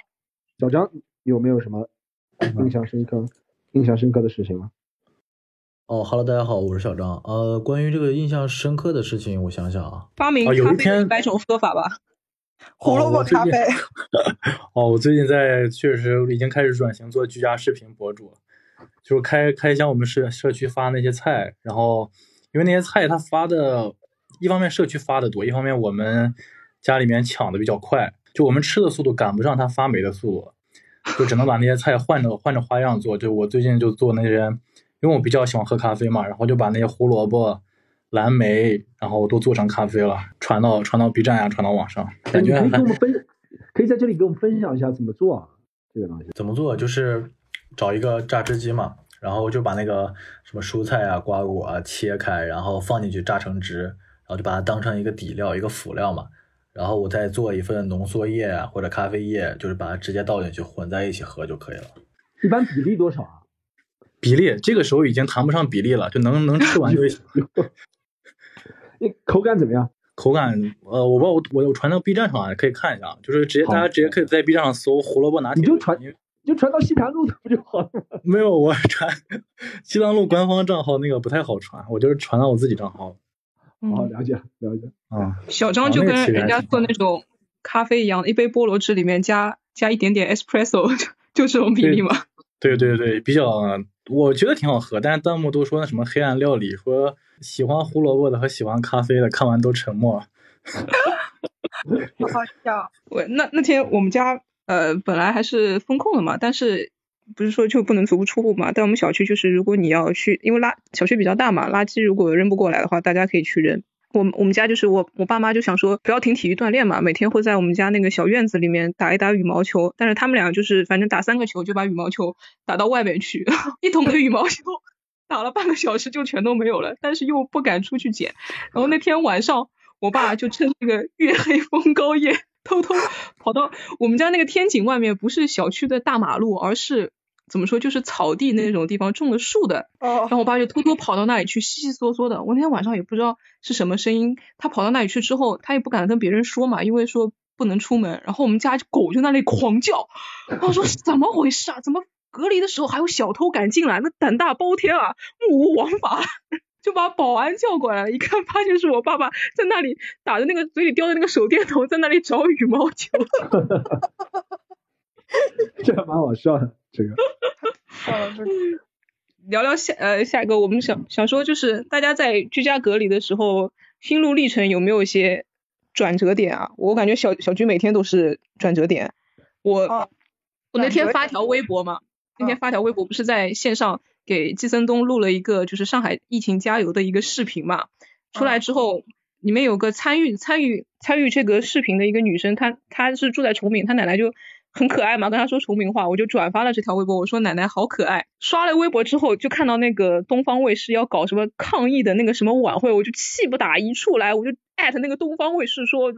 C: 小张有没有什么印象深刻、印象深刻的事情吗？
E: 哦哈喽，大家好，我是小张。呃，关于这个印象深刻的事情，我想想啊，
D: 发明咖啡的百种喝法吧，(laughs)
B: 胡萝卜咖啡。(laughs)
E: 哦，我最近在确实已经开始转型做居家视频博主，就是开开箱我们社社区发那些菜，然后因为那些菜他发的，一方面社区发的多，一方面我们家里面抢的比较快，就我们吃的速度赶不上他发霉的速度。就只能把那些菜换着换着花样做。就我最近就做那些，因为我比较喜欢喝咖啡嘛，然后就把那些胡萝卜、蓝莓，然后都做成咖啡了，传到传到 B 站呀，传到网上，
C: 感觉可以跟我们分，可以在这里给我们分享一下怎么做啊？这个东西。
F: 怎么做？就是找一个榨汁机嘛，然后就把那个什么蔬菜啊、瓜果啊切开，然后放进去榨成汁，然后就把它当成一个底料、一个辅料嘛。然后我再做一份浓缩液啊或者咖啡液，就是把它直接倒进去混在一起喝就可以了。
C: 一般比例多少啊？
E: 比例，这个时候已经谈不上比例了，就能能吃完就行。(laughs)
C: 那口感怎么样？
E: 口感，呃，我不知道我我我传到 B 站上啊，可以看一下，就是直接大家直接可以在 B 站上搜胡萝卜拿铁，
C: 你就传你就传到西坛路的不就好了吗？
E: 没有我传 (laughs) 西塘路官方账号那个不太好传，我就是传到我自己账号
C: 好，
D: 嗯，
C: 了解了解。
E: 啊。
D: 小张就跟人家做那种咖啡一样，一杯菠萝汁里面加加一点点 espresso，(laughs) 就就这种比例嘛。(laughs)
E: 对对对，比较我觉得挺好喝，但是弹幕都说那什么黑暗料理，说喜欢胡萝卜的和喜欢咖啡的看完都沉默。
B: 好好笑。
D: 我那那天我们家呃本来还是风控的嘛，但是不是说就不能足不出户嘛？但我们小区就是如果你要去，因为垃小区比较大嘛，垃圾如果扔不过来的话，大家可以去扔。我我们家就是我我爸妈就想说不要停体育锻炼嘛，每天会在我们家那个小院子里面打一打羽毛球，但是他们俩就是反正打三个球就把羽毛球打到外面去，(laughs) 一桶的羽毛球打了半个小时就全都没有了，但是又不敢出去捡。然后那天晚上，我爸就趁这个月黑风高夜，偷偷 (laughs) 跑到我们家那个天井外面，不是小区的大马路，而是怎么说，就是草地那种地方种了树的。
B: 哦
D: 然，后我爸就偷偷跑到那里去，悉悉嗦嗦的。我那天晚上也不知道是什么声音，他跑到那里去之后，他也不敢跟别人说嘛，因为说不能出门。然后我们家狗就在那里狂叫，我说 (laughs) 怎么回事啊？怎么隔离的时候还有小偷敢进来？那胆大包天啊，目无王法。就把保安叫过来了，一看发现是我爸爸在那里打着那个嘴里叼着那个手电筒，在那里找羽毛球。(laughs)
C: 这还蛮好笑的。这个
B: 呃，这 (laughs)
D: 聊聊下呃下一个，我们想想说就是大家在居家隔离的时候，心路历程有没有一些转折点啊？我感觉小小菊每天都是转折点。我、
B: 哦
D: 我那天发条微博嘛，那天
B: 嗯
D: 发条微博不是在线上给季森东录了一个就是上海疫情加油的一个视频嘛，出来
B: 嗯
D: 之后。里面有个参与参与参与这个视频的一个女生，她她是住在崇明，她奶奶就很可爱嘛，跟她说崇明话，我就转发了这条微博，我说奶奶好可爱。刷了微博之后，就看到那个东方卫视要搞什么抗疫的那个什么晚会，我就气不打一处来，我就艾特那个东方卫视说、呃、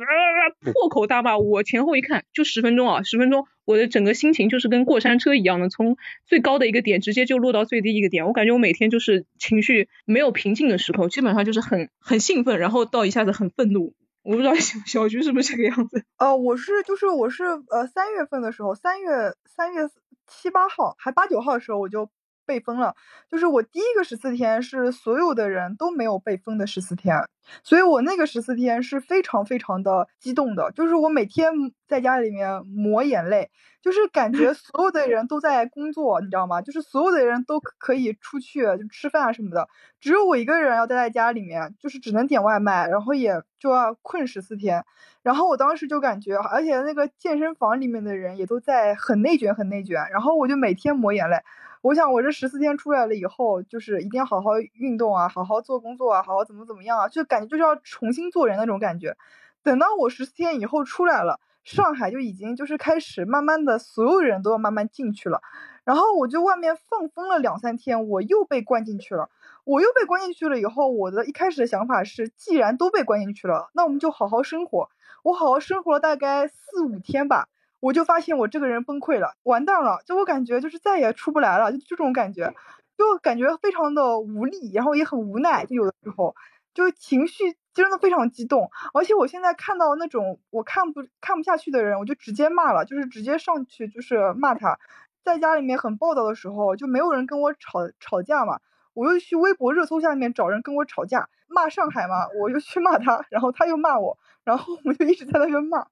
D: 破口大骂。我前后一看，就十分钟啊，十分钟，我的整个心情就是跟过山车一样的，从最高的一个点直接就落到最低一个点。我感觉我每天就是情绪没有平静的时候，基本上就是很很兴奋，然后到一下子很愤怒。我不知道小小菊是不是这个样子？
B: 呃，我是就是我是呃三月份的时候，三月三月七八号还八九号的时候我就被封了，就是我第一个十四天是所有的人都没有被封的十四天，所以我那个十四天是非常非常的激动的，就是我每天在家里面抹眼泪，就是感觉 (laughs) 所有的人都在工作，你知道吗？就是所有的人都可可以出去就吃饭啊什么的，只有我一个人要待在家里面，就是只能点外卖，然后也就要困十四天。然后我当时就感觉，而且那个健身房里面的人也都在很内卷，很内卷。然后我就每天抹眼泪。我想我这十四天出来了以后，就是一定要好好运动啊，好好做工作啊，好好怎么怎么样啊，就感觉就是要重新做人那种感觉。等到我十四天以后出来了，上海就已经就是开始慢慢的，所有人都要慢慢进去了。然后我就外面放风了两三天，我又被关进去了。我又被关进去了以后，我的一开始的想法是，既然都被关进去了，那我们就好好生活。我好好生活了大概四五天吧，我就发现我这个人崩溃了，完蛋了，就我感觉就是再也出不来了，就这种感觉，就感觉非常的无力，然后也很无奈，就有的时候就情绪真的非常激动，而且我现在看到那种我看不看不下去的人，我就直接骂了，就是直接上去就是骂他，在家里面很暴躁的时候，就没有人跟我吵吵架嘛。我又去微博热搜下面找人跟我吵架，骂上海嘛，我又去骂他，然后他又骂我，然后我们就一直在那边骂，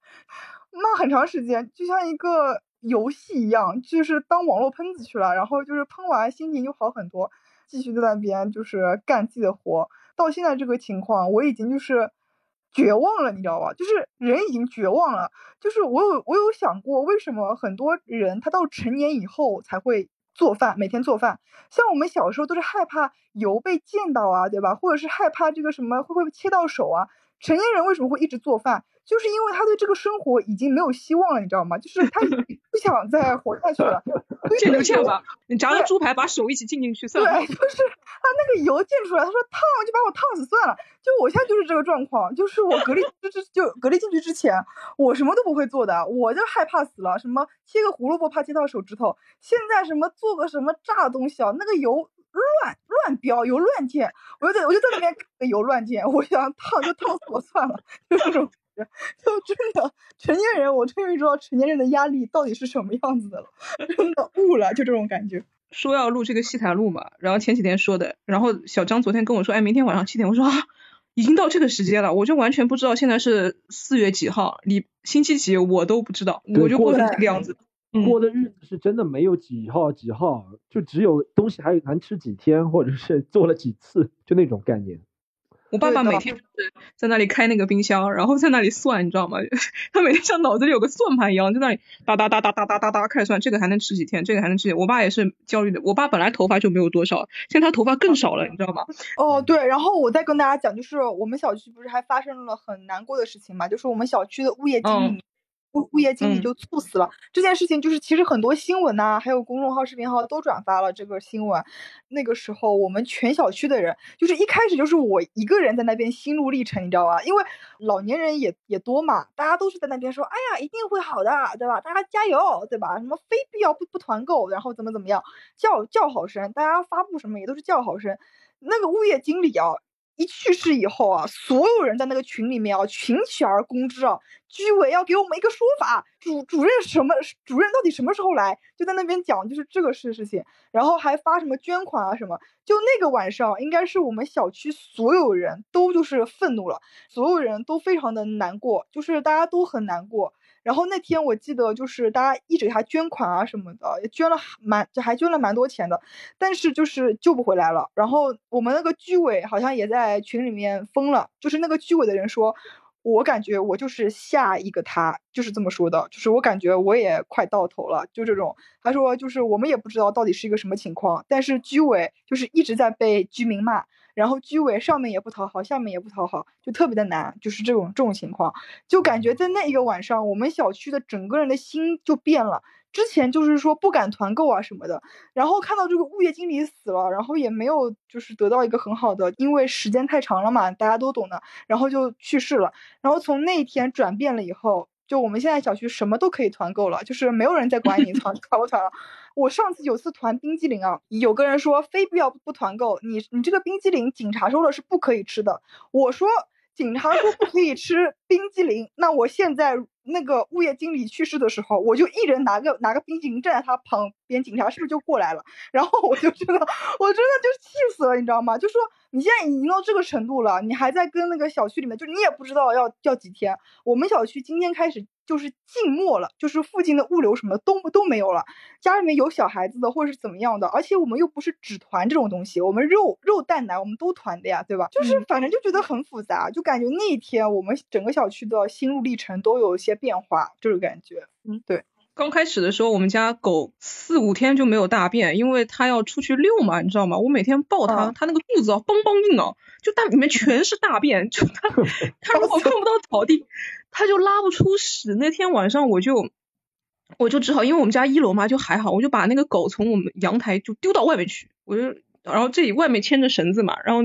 B: 骂很长时间，就像一个游戏一样，就是当网络喷子去了，然后就是喷完心情就好很多，继续在那边就是干自己的活。到现在这个情况，我已经就是绝望了，你知道吧？就是人已经绝望了。就是我有我有想过，为什么很多人他到成年以后才会做饭，每天做饭。像我们小时候都是害怕油被溅到啊，对吧？或者是害怕这个什么会不会切到手啊？成年人为什么会一直做饭？就是因为他对这个生活已经没有希望了，你知道吗？就是他不想再活下去了。
D: 溅就溅吧，你炸个猪排，把手一起浸进去算了。
B: 对，就是他那个油溅出来，他说烫就把我烫死算了。就我现在就是这个状况，就是我隔离之之就隔离进去之前，我什么都不会做的，我就害怕死了。什么切个胡萝卜怕切到手指头，现在什么做个什么炸的东西啊，那个油乱乱飙，油乱溅，我就在我就在那边油乱溅，我想烫就烫死我算了，就这种。(laughs) 就真的成年人，我终于知道成年人的压力到底是什么样子的了，(laughs) 真的悟了，就这种感觉。
D: 说要录这个戏台录嘛，然后前几天说的，然后小张昨天跟我说，哎，明天晚上七点，我说啊，已经到这个时间了，我就完全不知道现在是四月几号，你星期几我都不知道，我就过成这个样子。
C: 过的日子是真的没有几号几号，就只有东西还有能吃几天，或者是做了几次，就那种概念。
D: 我爸爸每天就是在那里开那个冰箱，然后在那里算，你知道吗？(laughs) 他每天像脑子里有个算盘一样，在那里哒哒哒哒哒哒哒哒开始算，这个还能吃几天，这个还能吃几天。我爸也是焦虑的，我爸本来头发就没有多少，现在他头发更少了，你知道吗？
B: 哦，对，然后我再跟大家讲，就是我们小区不是还发生了很难过的事情嘛，就是我们小区的物业经理。物物业经理就猝死了，这件事情就是其实很多新闻呐，还有公众号、视频号都转发了这个新闻。那个时候我们全小区的人，就是一开始就是我一个人在那边心路历程，你知道吧？因为老年人也也多嘛，大家都是在那边说，哎呀，一定会好的，对吧？大家加油，对吧？什么非必要不不团购，然后怎么怎么样，叫叫好声，大家发布什么也都是叫好声。那个物业经理啊。一去世以后啊，所有人在那个群里面啊，群起而攻之啊。居委要给我们一个说法，主主任什么主任到底什么时候来？就在那边讲，就是这个事事情，然后还发什么捐款啊什么。就那个晚上，应该是我们小区所有人都就是愤怒了，所有人都非常的难过，就是大家都很难过。然后那天我记得就是大家一直给他捐款啊什么的，也捐了蛮，就还捐了蛮多钱的，但是就是救不回来了。然后我们那个居委好像也在群里面封了，就是那个居委的人说，我感觉我就是下一个他，就是这么说的，就是我感觉我也快到头了，就这种。他说就是我们也不知道到底是一个什么情况，但是居委就是一直在被居民骂。然后居委上面也不讨好，下面也不讨好，就特别的难，就是这种这种情况，就感觉在那一个晚上，我们小区的整个人的心就变了。之前就是说不敢团购啊什么的，然后看到这个物业经理死了，然后也没有就是得到一个很好的，因为时间太长了嘛，大家都懂的，然后就去世了。然后从那一天转变了以后。就我们现在小区什么都可以团购了，就是没有人再管你团 (laughs) 团不团了。我上次有次团冰激凌啊，有个人说非必要不团购，你你这个冰激凌警察说了是不可以吃的。我说警察说不可以吃冰激凌，那我现在那个物业经理去世的时候，我就一人拿个拿个冰激凌站在他旁边，警察是不是就过来了？然后我就真的我真的就气死了，你知道吗？就说你现在已经到这个程度了，你还在跟那个小区里面，就你也不知道要要几天。我们小区今天开始。就是静默了，就是附近的物流什么都都没有了。家里面有小孩子的或者是怎么样的，而且我们又不是只团这种东西，我们肉肉蛋奶我们都团的呀，对吧？就是反正就觉得很复杂，就感觉那一天我们整个小区的心路历程都有一些变化，这种感觉。嗯，对。
D: 刚开始的时候，我们家狗四五天就没有大便，因为它要出去遛嘛，你知道吗？我每天抱它，它那个肚子啊，梆梆硬啊，就大里面全是大便，就它 (laughs) 它如果碰不到草地。他就拉不出屎，那天晚上我就我就只好，因为我们家一楼嘛就还好，我就把那个狗从我们阳台就丢到外面去，我就然后这里外面牵着绳子嘛，然后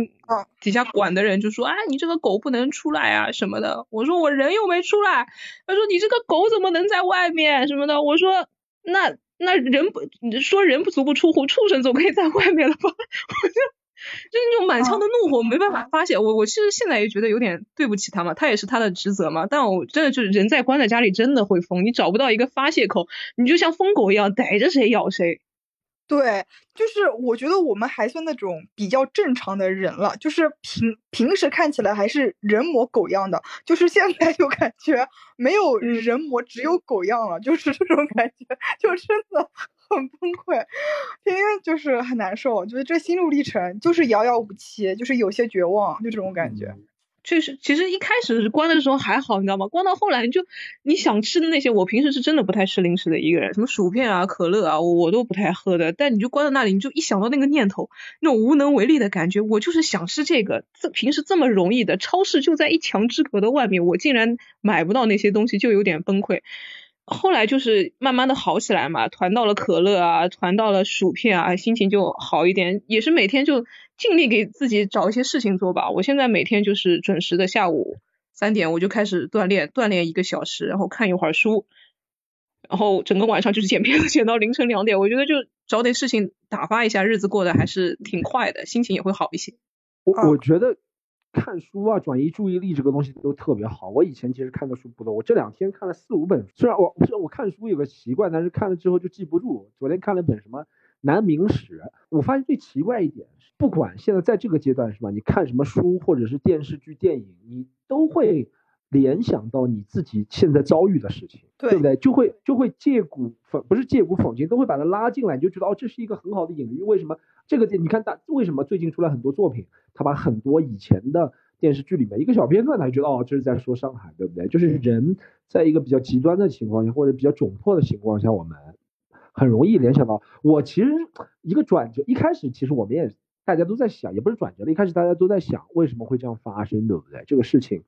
D: 底下管的人就说，哎，你这个狗不能出来啊什么的，我说我人又没出来，他说你这个狗怎么能在外面什么的，我说那那人不说人不足不出户，畜生总可以在外面了吧，我就。就是那种满腔的怒火没办法发泄，我我其实现在也觉得有点对不起他嘛，他也是他的职责嘛。但我真的就是人在关在家里真的会疯，你找不到一个发泄口，你就像疯狗一样逮着谁咬谁。
B: 对，就是我觉得我们还算那种比较正常的人了，就是平平时看起来还是人模狗样的，就是现在就感觉没有人模，只有狗样了，就是这种感觉，就真的。很崩溃，天天就是很难受，觉得这心路历程就是遥遥无期，就是有些绝望，就这种感觉。
D: 确实，其实一开始关的时候还好，你知道吗？关到后来，你就你想吃的那些，我平时是真的不太吃零食的一个人，什么薯片啊、可乐啊，我都不太喝的。但你就关在那里，你就一想到那个念头，那种无能为力的感觉，我就是想吃这个。这平时这么容易的，超市就在一墙之隔的外面，我竟然买不到那些东西，就有点崩溃。后来就是慢慢的好起来嘛，团到了可乐啊，团到了薯片啊，心情就好一点。也是每天就尽力给自己找一些事情做吧。我现在每天就是准时的下午三点我就开始锻炼，锻炼一个小时，然后看一会儿书，然后整个晚上就是剪片子，剪到凌晨两点。我觉得就找点事情打发一下，日子过得还是挺快的，心情也会好一些。
C: 我我觉得。看书啊，转移注意力这个东西都特别好。我以前其实看的书不多，我这两天看了四五本。虽然我虽然我看书有个习惯，但是看了之后就记不住。昨天看了本什么《南明史》，我发现最奇怪一点是，不管现在在这个阶段是吧？你看什么书或者是电视剧、电影，你都会联想到你自己现在遭遇的事情，对不对？就会就会借古讽，不是借古讽今，都会把它拉进来，你就觉得哦，这是一个很好的隐喻。为什么？这个你看大为什么最近出来很多作品，他把很多以前的电视剧里面一个小片段，他就觉得哦这是在说上海，对不对？就是人在一个比较极端的情况下或者比较窘迫的情况下，我们很容易联想到。我其实一个转折，一开始其实我们也大家都在想，也不是转折了，一开始大家都在想为什么会这样发生，对不对？这个事情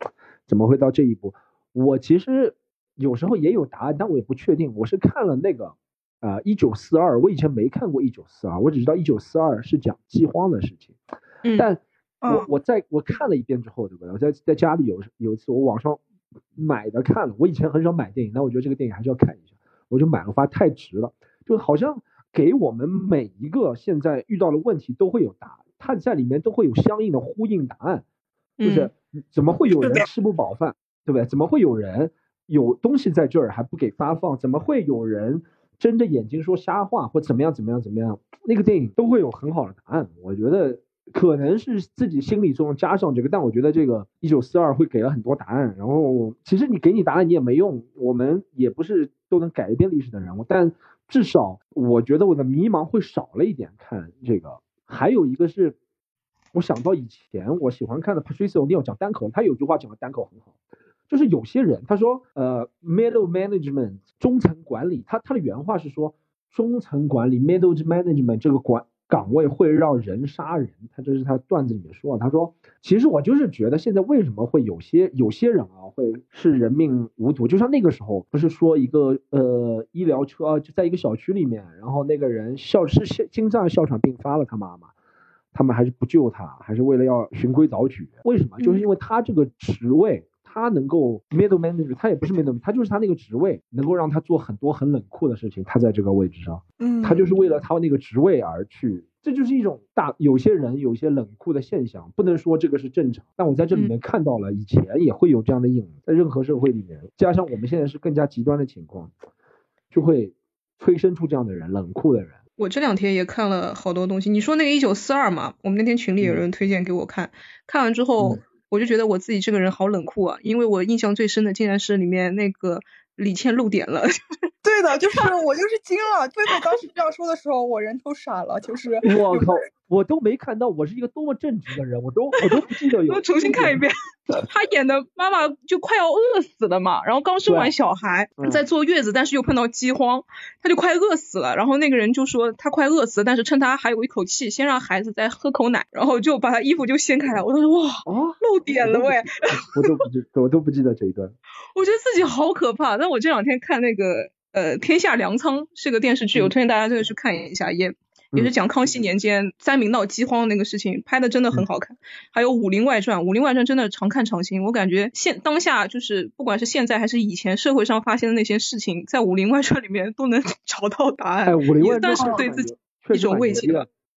C: 怎么会到这一步？我其实有时候也有答案，但我也不确定。我是看了那个。啊，一九四二，我以前没看过一九四二，我只知道一九四二是讲饥荒的事情。
D: 嗯，
C: 但我我在我看了一遍之后，对不对？我在在家里有有一次我网上买的看了，我以前很少买电影，但我觉得这个电影还是要看一下，我就买了，发现太值了，就好像给我们每一个现在遇到的问题都会有答案，它在里面都会有相应的呼应答案，就是怎么会有人吃不饱饭，对不对？怎么会有人有东西在这儿还不给发放？怎么会有人？睁着眼睛说瞎话或怎么样怎么样怎么样，那个电影都会有很好的答案。我觉得可能是自己心理作用加上这个，但我觉得这个一九四二会给了很多答案。然后其实你给你答案你也没用，我们也不是都能改变历史的人物，但至少我觉得我的迷茫会少了一点。看这个，还有一个是，我想到以前我喜欢看的 Patricia O'Neill 讲单口，他有句话讲的单口很好。就是有些人，他说，呃，middle management 中层管理，他他的原话是说，中层管理 middle management 这个管岗位会让人杀人，他这是他段子里面说，他说，其实我就是觉得现在为什么会有些有些人啊会视人命无足，就像那个时候不是说一个呃医疗车就在一个小区里面，然后那个人哮是心脏哮喘病发了，他妈妈，他们还是不救他，还是为了要循规蹈矩，为什么？就是因为他这个职位。他能够 middle manager，他也不是 middle，他就是他那个职位能够让他做很多很冷酷的事情。他在这个位置上，
B: 嗯，
C: 他就是为了他那个职位而去。这就是一种大有些人有些冷酷的现象，不能说这个是正常。但我在这里面看到了，以前也会有这样的影，在任何社会里面，加上我们现在是更加极端的情况，就会催生出这样的人，冷酷的人。
D: 我这两天也看了好多东西。你说那个一九四二嘛，我们那天群里有人推荐给我看，看完之后。我就觉得我自己这个人好冷酷啊，因为我印象最深的竟然是里面那个李倩露点了。(laughs)
B: 对的，就是我就是惊了。贝贝当时这样说的时候，我人都傻了。就是
C: 我靠，我都没看到，我是一个多么正直的人，我都我都不记得有。(laughs)
D: 我重新看一遍。(laughs) 他演的妈妈就快要饿死了嘛，然后刚生完小孩，在坐月子，但是又碰到饥荒，他就快饿死了。然后那个人就说他快饿死了，但是趁他还有一口气，先让孩子再喝口奶，然后就把他衣服就掀开了。我当时哇，露点了喂！
C: 我都不记，我都不记得这一段。(laughs)
D: 我觉得自己好可怕。但我这两天看那个呃《天下粮仓》是个电视剧，我推荐大家真的去看一下也。也是讲康熙年间灾民闹饥荒那个事情，拍的真的很好看。还有《武林外传》，《武林外传》真的常看常新。我感觉现当下就是不管是现在还是以前社会上发生的那些事情，在《武林外传》里面都能 (laughs) 找到答案。
C: 哎，《武林外传》
D: 是对自己一种慰藉。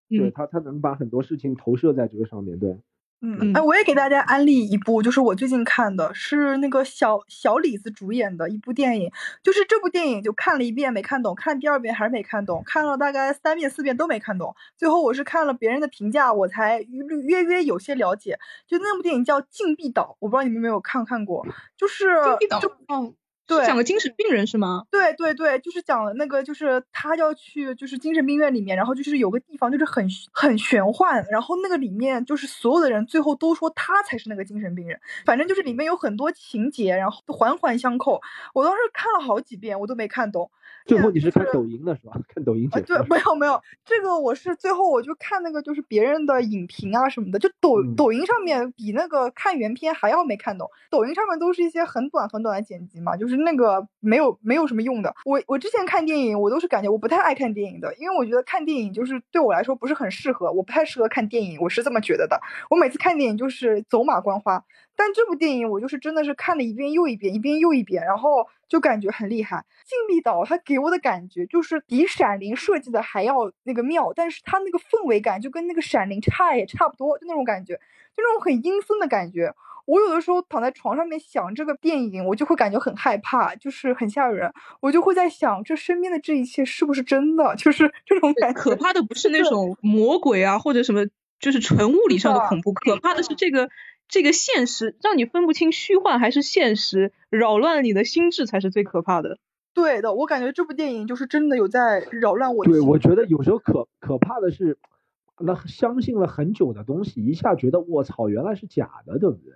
C: 对他，他能把很多事情投射在这个上面，对。
B: 嗯，哎，我也给大家安利一部，就是我最近看的，是那个小小李子主演的一部电影。就是这部电影，就看了一遍没看懂，看第二遍还是没看懂，看了大概三遍四遍都没看懂。最后我是看了别人的评价，我才约约有些了解。就那部电影叫《禁闭岛》，我不知道你们有没有看看过。就是
D: 禁闭岛，嗯，
B: 对
D: 讲个精神病人是吗？
B: 对对对，就是讲了那个，就是他要去就是精神病院里面，然后就是有个地方就是很很玄幻，然后那个里面就是所有的人最后都说他才是那个精神病人，反正就是里面有很多情节，然后环环相扣。我当时看了好几遍，我都没看懂。
C: 最后你是看抖音的是吧？(laughs) 看抖音
B: 啊，对。没有没有，这个我是最后我就看那个就是别人的影评啊什么的，就抖、
C: 嗯
B: 抖音上面比那个看原片还要没看懂。抖音上面都是一些很短很短的剪辑嘛，就是那个没有没有什么用的。我我之前看电影，我都是感觉我不太爱看电影的，因为我觉得看电影就是对我来说不是很适合，我不太适合看电影，我是这么觉得的。我每次看电影就是走马观花，但这部电影我就是真的是看了一遍又一遍，一遍又一遍，然后就感觉很厉害。禁闭岛它给我的感觉就是比闪灵设计的还要那个妙，但是它那个氛围感就跟那个闪灵差也差不多，就那种感觉，就那种很阴森的感觉。我有的时候躺在床上面想这个电影，我就会感觉很害怕，就是很吓人。我就会在想，这身边的这一切是不是真的？就是 (laughs) 这种感觉。
D: 可怕的不是那种魔鬼啊，或者什么，就是纯物理上的恐怖，可怕的是这个这个现实，让你分不清虚幻还是现实，扰乱你的心智才是最可怕的。
B: 对的，我感觉这部电影就是真的有在扰乱我的
C: 对，我觉得有时候可可怕的是，那相信了很久的东西，一下觉得我操，原来是假的，对不对？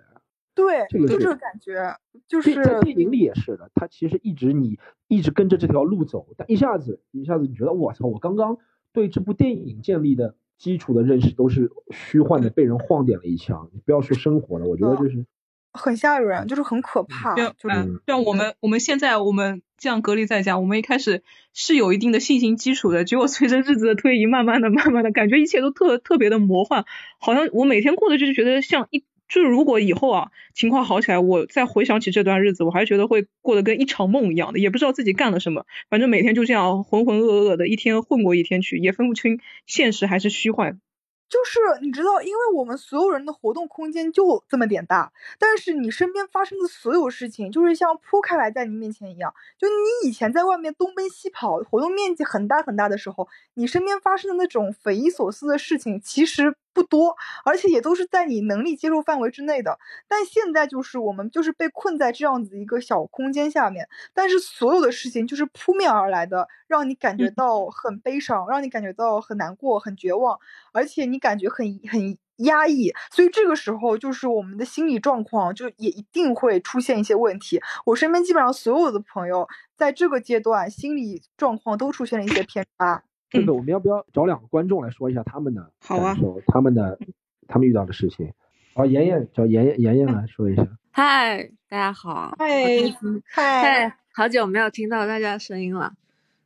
B: 对，
C: 这个
B: 就这个感觉，就是
C: 电在电影里也是的，他其实一直你一直跟着这条路走，但一下子一下子你觉得我操，我刚刚对这部电影建立的基础的认识都是虚幻的，被人晃点了一枪。你不要说生活了，我觉得就是
B: 很吓人，就是很可怕，
D: 嗯
B: 就是
D: 嗯，像我们我们现在我们这样隔离在家，我们一开始是有一定的信心基础的，结果随着日子的推移，慢慢的、慢慢的，感觉一切都特特别的魔幻，好像我每天过的就是觉得像一。就是如果以后啊情况好起来，我再回想起这段日子，我还是觉得会过得跟一场梦一样的，也不知道自己干了什么，反正每天就这样浑浑噩噩的，一天混过一天去，也分不清现实还是虚幻。
B: 就是你知道，因为我们所有人的活动空间就这么点大，但是你身边发生的所有事情，就是像铺开来在你面前一样。就你以前在外面东奔西跑，活动面积很大很大的时候，你身边发生的那种匪夷所思的事情，其实不多，而且也都是在你能力接受范围之内的。但现在就是我们就是被困在这样子一个小空间下面，但是所有的事情就是扑面而来的，让你感觉到很悲伤，让你感觉到很难过、很绝望，而且你感觉很很压抑。所以这个时候就是我们的心理状况就也一定会出现一些问题。我身边基本上所有的朋友在这个阶段心理状况都出现了一些偏差。
C: 这个我们要不要找两个观众来说一下他们的
D: 好啊
C: 感受，他们的他们遇到的事情？好，妍妍找妍妍妍妍来说一下。
G: 嗨，大家好，
B: 嗨嗨，
G: 嗨，好久没有听到大家的声音了。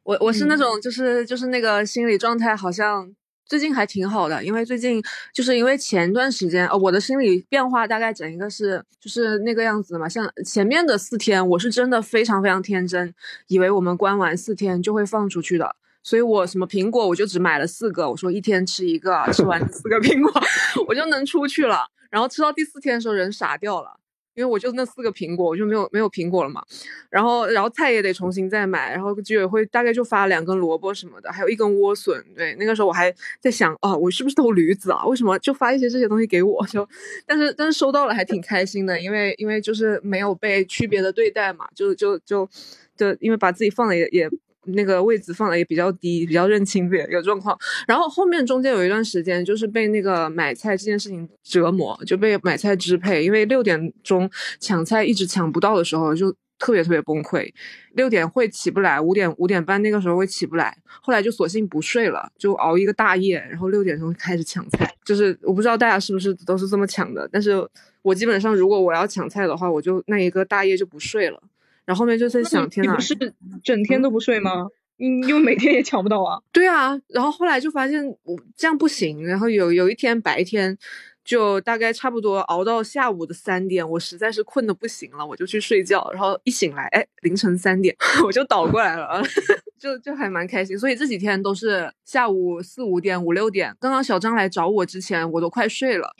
G: 我我是那种就是就是那个心理状态好像最近还挺好的，因为最近就是因为前段时间呃我的心理变化大概整一个是就是那个样子嘛，像前面的四天我是真的非常非常天真，以为我们关完四天就会放出去的。所以我什么苹果我就只买了四个，我说一天吃一个，吃完四个苹果 (laughs) 我就能出去了。然后吃到第四天的时候人傻掉了，因为我就那四个苹果，我就没有没有苹果了嘛。然后然后菜也得重新再买，然后居委会大概就发两根萝卜什么的，还有一根莴笋。对，那个时候我还在想啊，我是不是偷驴子啊？为什么就发一些这些东西给我？就但是但是收到了还挺开心的，因为因为就是没有被区别的对待嘛，就就就就因为把自己放的也也。那个位置放的也比较低，比较认清自己的状况。然后后面中间有一段时间，就是被那个买菜这件事情折磨，就被买菜支配。因为六点钟抢菜一直抢不到的时候，就特别特别崩溃。六点会起不来，五点五点半那个时候会起不来，后来就索性不睡了，就熬一个大夜，然后六点钟开始抢菜。就是我不知道大家是不是都是这么抢的，但是我基本上如果我要抢菜的话，我就那一个大夜就不睡了。然后后面就在想，天呐，
D: 你不是整天都不睡吗？嗯，因为每天也抢不到啊。(laughs)
G: 对啊，然后后来就发现我这样不行，然后有有一天白天就大概差不多熬到下午的三点，我实在是困的不行了，我就去睡觉，然后一醒来，哎，凌晨三点 (laughs) 我就倒过来了，(laughs) 就就还蛮开心。所以这几天都是下午四五点、五六点。刚刚小张来找我之前，我都快睡了。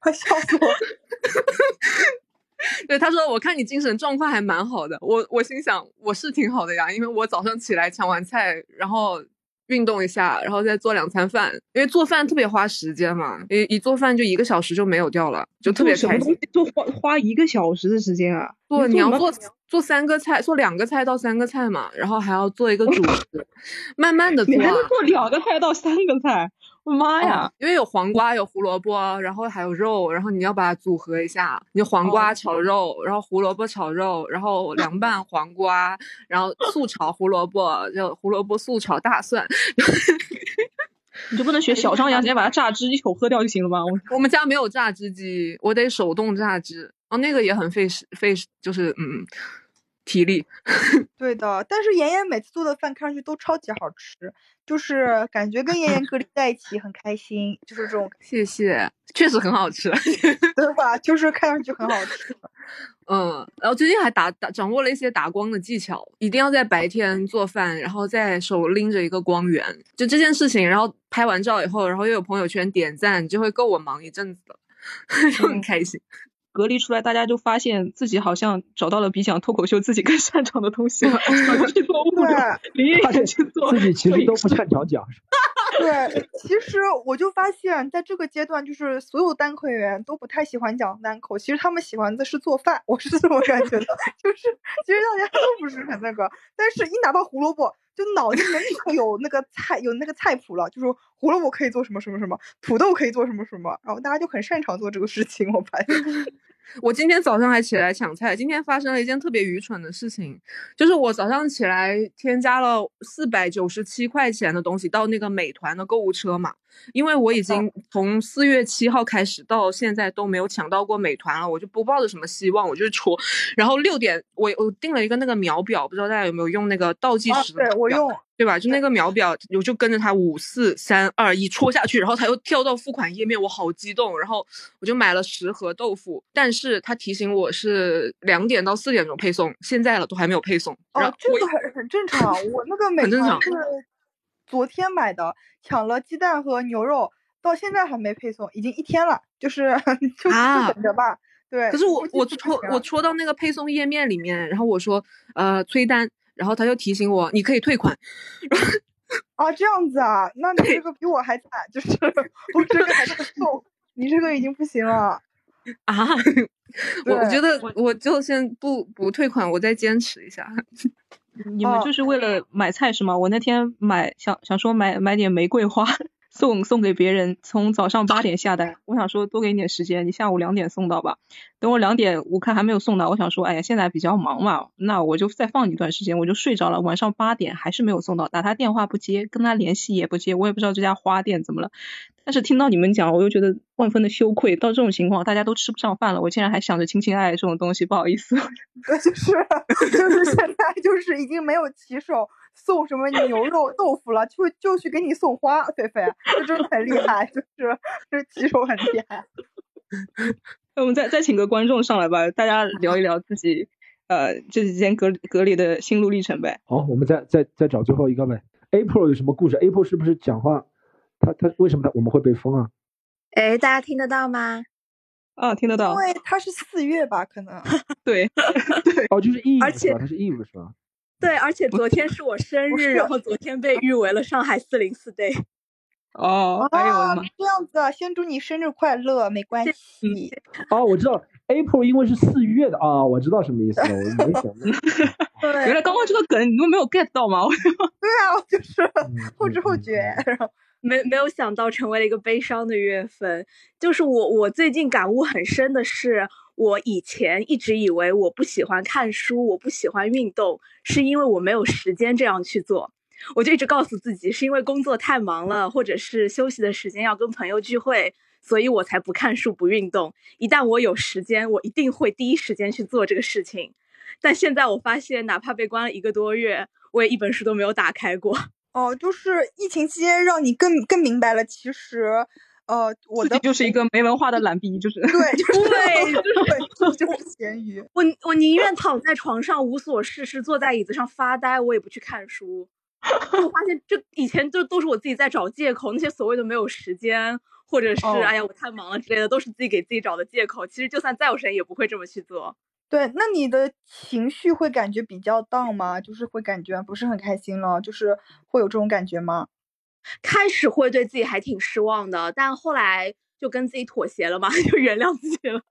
B: 快笑死我！(laughs)
G: 对，他说：“我看你精神状况还蛮好的。”我我心想，我是挺好的呀，因为我早上起来抢完菜，然后运动一下，然后再做两餐饭，因为做饭特别花时间嘛，一一做饭就一个小时就没有掉了，就特别开心。
D: 就花花一个小时的时间啊！
G: 做你要做做三个菜，做两个菜到三个菜嘛，然后还要做一个主食，慢慢的做啊。
D: 你还能做两个菜到三个菜，我妈呀！
G: 哦因为有黄瓜，有胡萝卜，然后还有肉，然后你要把它组合一下。你黄
D: 哦
G: 瓜炒肉，然后胡萝卜炒肉，然后凉拌黄瓜，然后素炒胡萝卜，就胡萝卜素炒大蒜。(laughs)
D: 你就不能学小张一样，直接把它榨汁一口喝掉就行了吗？我
G: 我们家没有榨汁机，我得手动榨汁，哦，那个也很费时费时，就是嗯体力。(laughs)
B: 对的，但是妍妍每次做的饭看上去都超级好吃，就是感觉跟妍妍隔离在一起很开心，就是这种，
G: 谢谢，确实很好吃。(laughs)
B: 对吧？就是看上去很好吃。(laughs)
G: 嗯，然后最近还打打掌握了一些打光的技巧，一定要在白天做饭，然后在手拎着一个光源，就这件事情，然后拍完照以后，然后又有朋友圈点赞，就会够我忙一阵子的，就很开心。
D: 隔离出来，大家就发现自己好像找到了比讲脱口秀自己更擅长的东西了，(laughs) 想去做物流，林也
C: 发现
D: 去做
C: 自己其实都不擅长讲，(laughs)
B: 对，其实我就发现，在这个阶段，就是所有单口演员都不太喜欢讲单口，其实他们喜欢的是做饭，我是这么感觉的，(laughs) 就是其实大家都不是很那个，但是一拿到胡萝卜，就脑子里面立刻有那个菜，有那个菜谱了，就说胡萝卜可以做什么什么什么，土豆可以做什么什么，然后大家就很擅长做这个事情，我发现。(laughs)
G: 我今天早上还起来抢菜，今天发生了一件特别愚蠢的事情，就是我早上起来添加了四百九十七块钱的东西到那个美团的购物车嘛，因为我已经从四月七号开始到现在都没有抢到过美团了，我就不抱着什么希望，我就戳。然后六点我我定了一个那个秒表，不知道大家有没有用那个倒计
B: 啊
G: 时的表
B: 对我用
G: 对吧？就那个秒表，我就跟着它五四三二一戳下去，然后它又跳到付款页面，我好激动，然后我就买了十盒豆腐，但是它提醒我是两点到四点钟配送，现在了都还没有配送。然
B: 哦
G: 后，
B: 这个很很正常。我那个美
G: 很正常
B: 团是昨天买的，抢了鸡蛋和牛肉，到现在还没配送，已经一天了，就是 (laughs) 就
G: 啊
B: 就等着吧。对，
G: 可是我我戳我戳到那个配送页面里面，然后我说呃催单，然后他就提醒我你可以退款，
B: 啊，这样子啊，那你这个比我还惨，就是 (laughs) 我这个还在送，你这个已经不行了。(laughs)
G: 啊，我觉得我就先不不退款，我再坚持一下。
B: 哦
D: 你们就是为了买菜是吗？我那天买想想说买买点玫瑰花送送给别人，从早上八点下单，我想说多给你点时间，你下午两点送到吧。等我两点我看还没有送到，我想说哎呀现在比较忙嘛，那我就再放一段时间，我就睡着了。晚上八点还是没有送到，打他电话不接，跟他联系也不接，我也不知道这家花店怎么了。但是听到你们讲，我又觉得万分的羞愧。到这种情况，大家都吃不上饭了，我竟然还想着亲亲爱爱这种东西，不好意思。
B: 对，(laughs) (laughs) 就是就是现在就是已经没有骑手送什么牛肉豆腐了，就就去给你送花，菲菲，这真的很厉害，就是这骑手很厉害。
D: 那我们再再请个观众上来吧，大家聊一聊自己呃这几天隔隔离的心路历程呗。
C: 好，我们再再再找最后一个呗。April 有什么故事？April 是不是讲话？他他为什么他我们会被封啊？
H: 哎，大家听得到吗？
D: 啊，听得到
B: 因，为他是四月吧，可能。
D: 对对，
C: 哦，就是 (laughs) Eve？他是 Eve 是吧？
H: 对，而且昨天是我生日，然后昨天被誉为了上海四零四 day。(laughs)
D: 哦，哎呦我的
B: 啊
D: 妈，，
B: 这样子啊，先祝你生日快乐，没关系。
C: 哦，我知道 April 因为是四月的啊，我知道什么意思了，我没想到。(laughs)
B: 对
D: 原来刚刚这个梗你都没有 get 到吗？
B: 对啊，我就是
C: 嗯
B: 后知后
C: 嗯
B: 觉。然后
H: 没没有想到成为了一个悲伤的月份。就是我我最近感悟很深的是，我以前一直以为我不喜欢看书，我不喜欢运动，是因为我没有时间这样去做。我就一直告诉自己，是因为工作太忙了，或者是休息的时间要跟朋友聚会，所以我才不看书不运动。一旦我有时间，我一定会第一时间去做这个事情。但现在我发现，哪怕被关了一个多月，我也一本书都没有打开过。
B: 哦，就是疫情期间让你更更明白了，其实，呃，我的
D: 就是一个没文化的懒逼，就是
B: 对，就是
H: 对
B: 对，就是咸鱼。(laughs)
H: 我我宁愿躺在床上无所事事，坐在椅子上发呆，我也不去看书。(laughs) 我发现这以前就都是我自己在找借口，那些所谓的没有时间，或者是、
B: 哦
H: 哎呀我太忙了之类的，都是自己给自己找的借口。其实就算再有时间，也不会这么去做。
B: 对，那你的情绪会感觉比较 down 吗？就是会感觉不是很开心了，就是会有这种感觉吗？
H: 开始会对自己还挺失望的，但后来就跟自己妥协了嘛，(laughs) 就原谅自己了。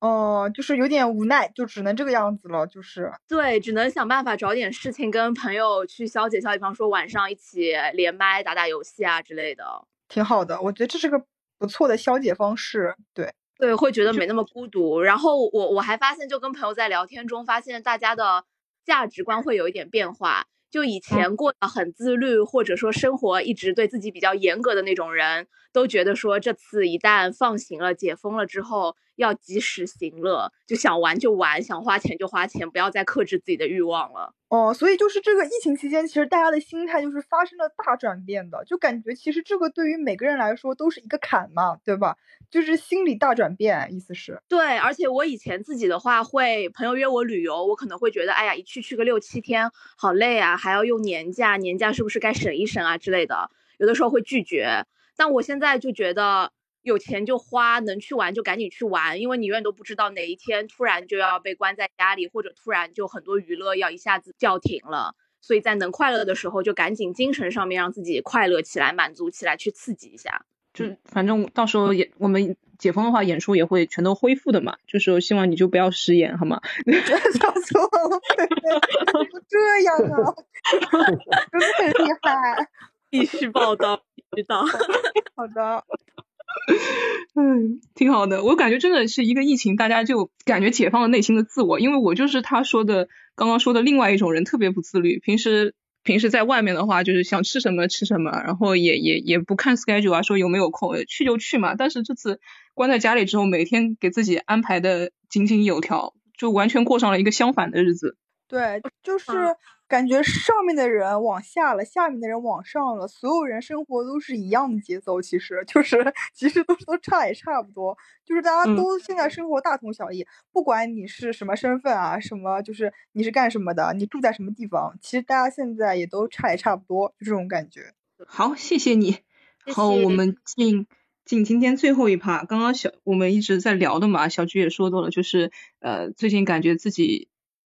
B: 哦，就是有点无奈，就只能这个样子了，就是
H: 对，只能想办法找点事情跟朋友去消解消解，比方说晚上一起连麦打打游戏啊之类的，
B: 挺好的。我觉得这是个不错的消解方式。对
H: 对，会觉得没那么孤独。然后我我还发现，就跟朋友在聊天中发现，大家的价值观会有一点变化。就以前过得很自律，或者说生活一直对自己比较严格的那种人，都觉得说这次一旦放行了、解封了之后，要及时行乐，就想玩就玩，想花钱就花钱，不要再克制自己的欲望了。
B: 哦，所以就是这个疫情期间，其实大家的心态就是发生了大转变的，就感觉其实这个对于每个人来说都是一个坎嘛，对吧？就是心理大转变，意思是。
H: 对，而且我以前自己的话，会朋友约我旅游，我可能会觉得，哎呀，一去去个六七天，好累啊，还要用年假，年假是不是该省一省啊之类的，有的时候会拒绝。但我现在就觉得。有钱就花，能去玩就赶紧去玩，因为你永远都不知道哪一天突然就要被关在家里，或者突然就很多娱乐要一下子叫停了。所以在能快乐的时候，就赶紧精神上面让自己快乐起来，满足起来，去刺激一下。
D: 就反正到时候也我们解封的话，演出也会全都恢复的嘛。就是希望你就不要食言，好吗？
B: 笑死我了，这样啊，(laughs) 真的很厉害，
H: 必须报道，知道。(laughs)
B: 好的。(laughs)
D: 嗯，挺好的。我感觉真的是一个疫情，大家就感觉解放了内心的自我。因为我就是他说的刚刚说的另外一种人，特别不自律。平时平时在外面的话，就是想吃什么吃什么，然后也也也不看 schedule 啊，说有没有空去就去嘛。但是这次关在家里之后，每天给自己安排的井井有条，就完全过上了一个相反的日子。
B: 对，就是感觉上面的人往下了，下面的人往上了，所有人生活都是一样的节奏，其实就是 (laughs) 其实都都差也差不多，就是大家都现在生活大同小异，不管你是什么身份啊，什么就是你是干什么的，你住在什么地方，其实大家现在也都差也差不多，就这种感觉。
D: 好，谢谢你。好，我们进进今天最后一趴，刚刚小我们一直在聊的嘛，小菊也说到了，就是呃最近感觉自己。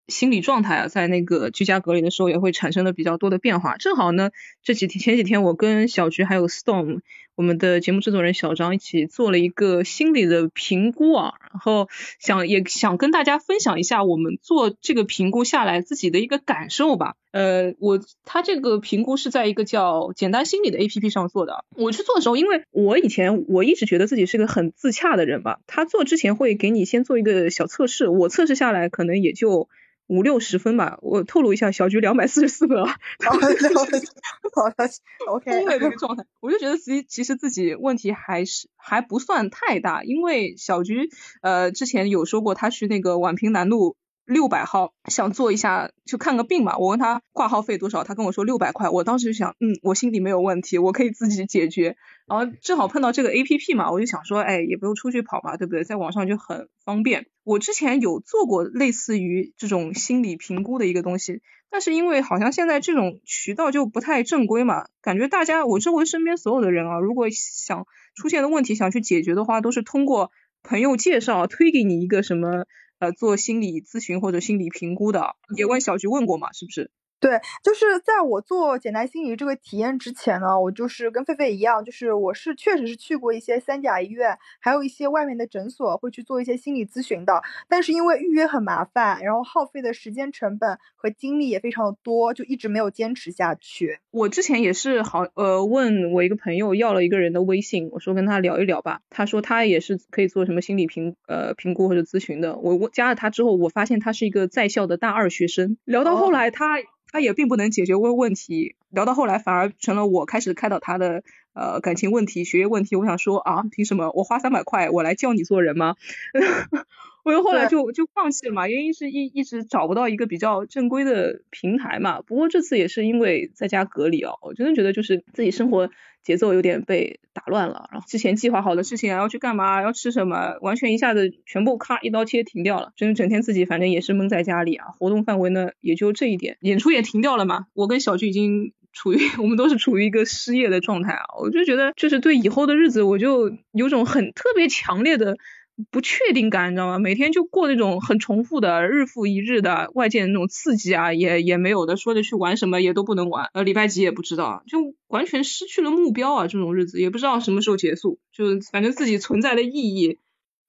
D: 心理状态啊，在那个居家隔离的时候也会产生了比较多的变化。正好呢，这几天前几天我跟小菊还有 Storm，我们的节目制作人小张一起做了一个心理的评估啊，然后想也想跟大家分享一下我们做这个评估下来自己的一个感受吧。呃，我他这个评估是在一个叫简单心理的 APP 上做的。我去做的时候，因为我以前我一直觉得自己是个很自洽的人吧，他做之前会给你先做一个小测试，我测试下来可能也就。五六十分吧，我透露一下，小菊两百四十四分啊。(laughs)
B: 好的，好的，OK。(laughs)
D: 崩溃这个状态，我就觉得自己其实自己问题还是还不算太大，因为小菊呃之前有说过，他去那个宛平南路。六百号想做一下去看个病嘛，我问他挂号费多少，他跟我说六百块，我当时就想，嗯，我心里没有问题，我可以自己解决。然后正好碰到这个 A P P 嘛，我就想说，哎，也不用出去跑嘛，对不对？在网上就很方便。我之前有做过类似于这种心理评估的一个东西，但是因为好像现在这种渠道就不太正规嘛，感觉大家我周围身边所有的人啊，如果想出现的问题想去解决的话，都是通过朋友介绍推给你一个什么。呃，做心理咨询或者心理评估的，也问小菊问过嘛，是不是？
B: 对，就是在我做简单心理这个体验之前呢，我就是跟狒狒一样，就是我是确实是去过一些三甲医院，还有一些外面的诊所，会去做一些心理咨询的。但是因为预约很麻烦，然后耗费的时间成本和精力也非常的多，就一直没有坚持下去。
D: 我之前也是好呃问我一个朋友要了一个人的微信，我说跟他聊一聊吧，他说他也是可以做什么心理评呃评估或者咨询的。我我加了他之后，我发现他是一个在校的大二学生。聊到后来他。他也并不能解决问问题，聊到后来反而成了我开始开导他的呃感情问题、学业问题。我想说啊，凭什么我花三百块我来教你做人吗？(laughs) 我又后来就就放弃了嘛，原因是一一直找不到一个比较正规的平台嘛。不过这次也是因为在家隔离哦，我真的觉得就是自己生活。节奏有点被打乱了，然后之前计划好的事情啊要去干嘛，要吃什么，完全一下子全部咔一刀切停掉了，真的整天自己反正也是闷在家里啊，活动范围呢也就这一点，演出也停掉了嘛。我跟小菊已经处于 (laughs) 我们都是处于一个失业的状态啊，我就觉得就是对以后的日子我就有种很特别强烈的不确定感，你知道吗？每天就过那种很重复的日复一日的外界的那种刺激啊，也也没有的，说着去玩什么也都不能玩，呃礼拜几也不知道，就。完全失去了目标啊，这种日子也不知道什么时候结束，就反正自己存在的意义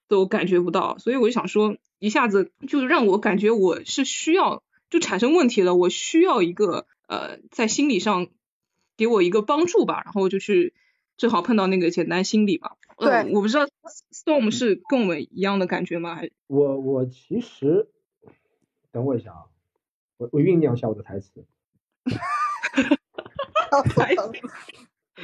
D: 都感觉不到，所以我就想说，一下子就让我感觉我是需要就产生问题了，我需要一个呃在心理上给我一个帮助吧，然后就去正好碰到那个简单心理吧
B: 对
D: 我不知道 Storm 是跟我们一样的感觉吗？还
C: 我我其实，等我一下啊，我我酝酿一下我的台词。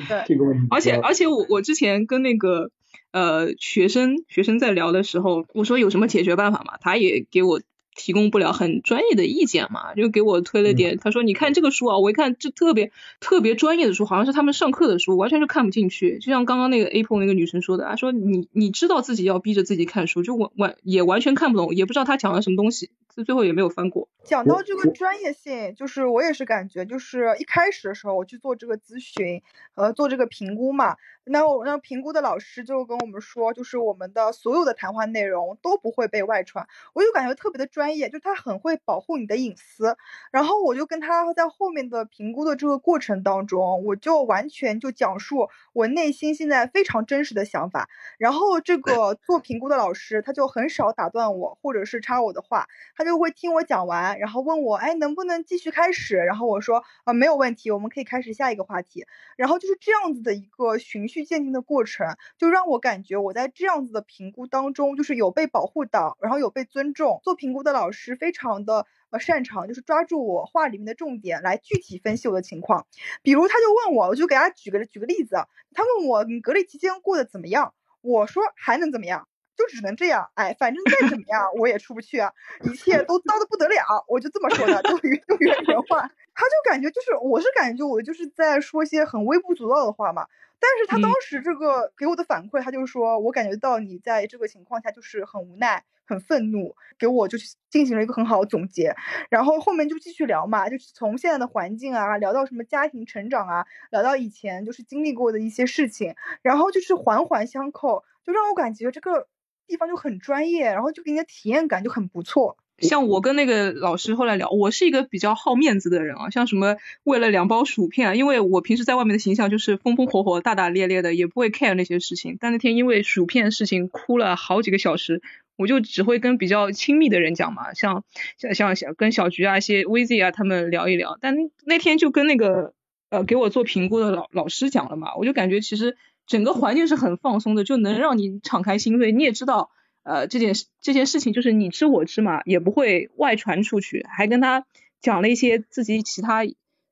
B: 对，
C: 这个问题，
D: 而且而且我我之前跟那个呃学生学生在聊的时候，我说有什么解决办法嘛，他也给我提供不了很专业的意见嘛，就给我推了点，他说你看这个书啊，我一看这特别特别专业的书，好像是他们上课的书，完全就看不进去。就像刚刚那个 Apple 那个女生说的，她说你你知道自己要逼着自己看书，就完完也完全看不懂，也不知道他讲了什么东西，最最后也没有翻过。
B: 讲到这个专业性，就是我也是感觉，就是一开始的时候我去做这个咨询，呃，做这个评估嘛，那我那评估的老师就跟我们说，就是我们的所有的谈话内容都不会被外传，我就感觉特别的专业，就他很会保护你的隐私。然后我就跟他在后面的评估的这个过程当中，我就完全就讲述我内心现在非常真实的想法。然后这个做评估的老师他就很少打断我，或者是插我的话，他就会听我讲完，然后问我，哎，能不能继续开始？然后我说，啊、没有问题，我们可以开始下一个话题。然后就是这样子的一个循序渐进的过程，就让我感觉我在这样子的评估当中，就是有被保护到，然后有被尊重。做评估的老师非常的呃擅长，就是抓住我话里面的重点来具体分析我的情况。比如他就问我，我就给他举个举个例子，他问我你隔离期间过得怎么样？我说还能怎么样？就只能这样，哎，反正再怎么样我也出不去啊，一切都糟的不得了，我就这么说的，就原就原原话，他就感觉就是我是感觉我就是在说一些很微不足道的话嘛，但是他当
D: 嗯。
B: 时这个给我的反馈，他就说我感觉到你在这个情况下就是很无奈、很愤怒，给我就是进行了一个很好的总结，然后后面就继续聊嘛，就是从现在的环境啊聊到什么家庭成长啊，聊到以前就是经历过的一些事情，然后就是环环相扣，就让我感觉这个地方就很专业，然后就给你的体验感就很不错。
D: 像我跟那个老师后来聊，我是一个比较好面子的人啊，像什么为了两包薯片啊，因为我平时在外面的形象就是风风火火、大大咧咧的，也不会 care 那些事情。但那天因为薯片事情哭了好几个小时，我就只会跟比较亲密的人讲嘛，像像像跟小菊啊、一些 Vizy 啊他们聊一聊。但那天就跟那个呃给我做评估的老老师讲了嘛，我就感觉其实整个环境是很放松的，就能让你敞开心扉。你也知道。呃，这件事这件事情就是你知我知嘛，也不会外传出去，还跟他讲了一些自己其他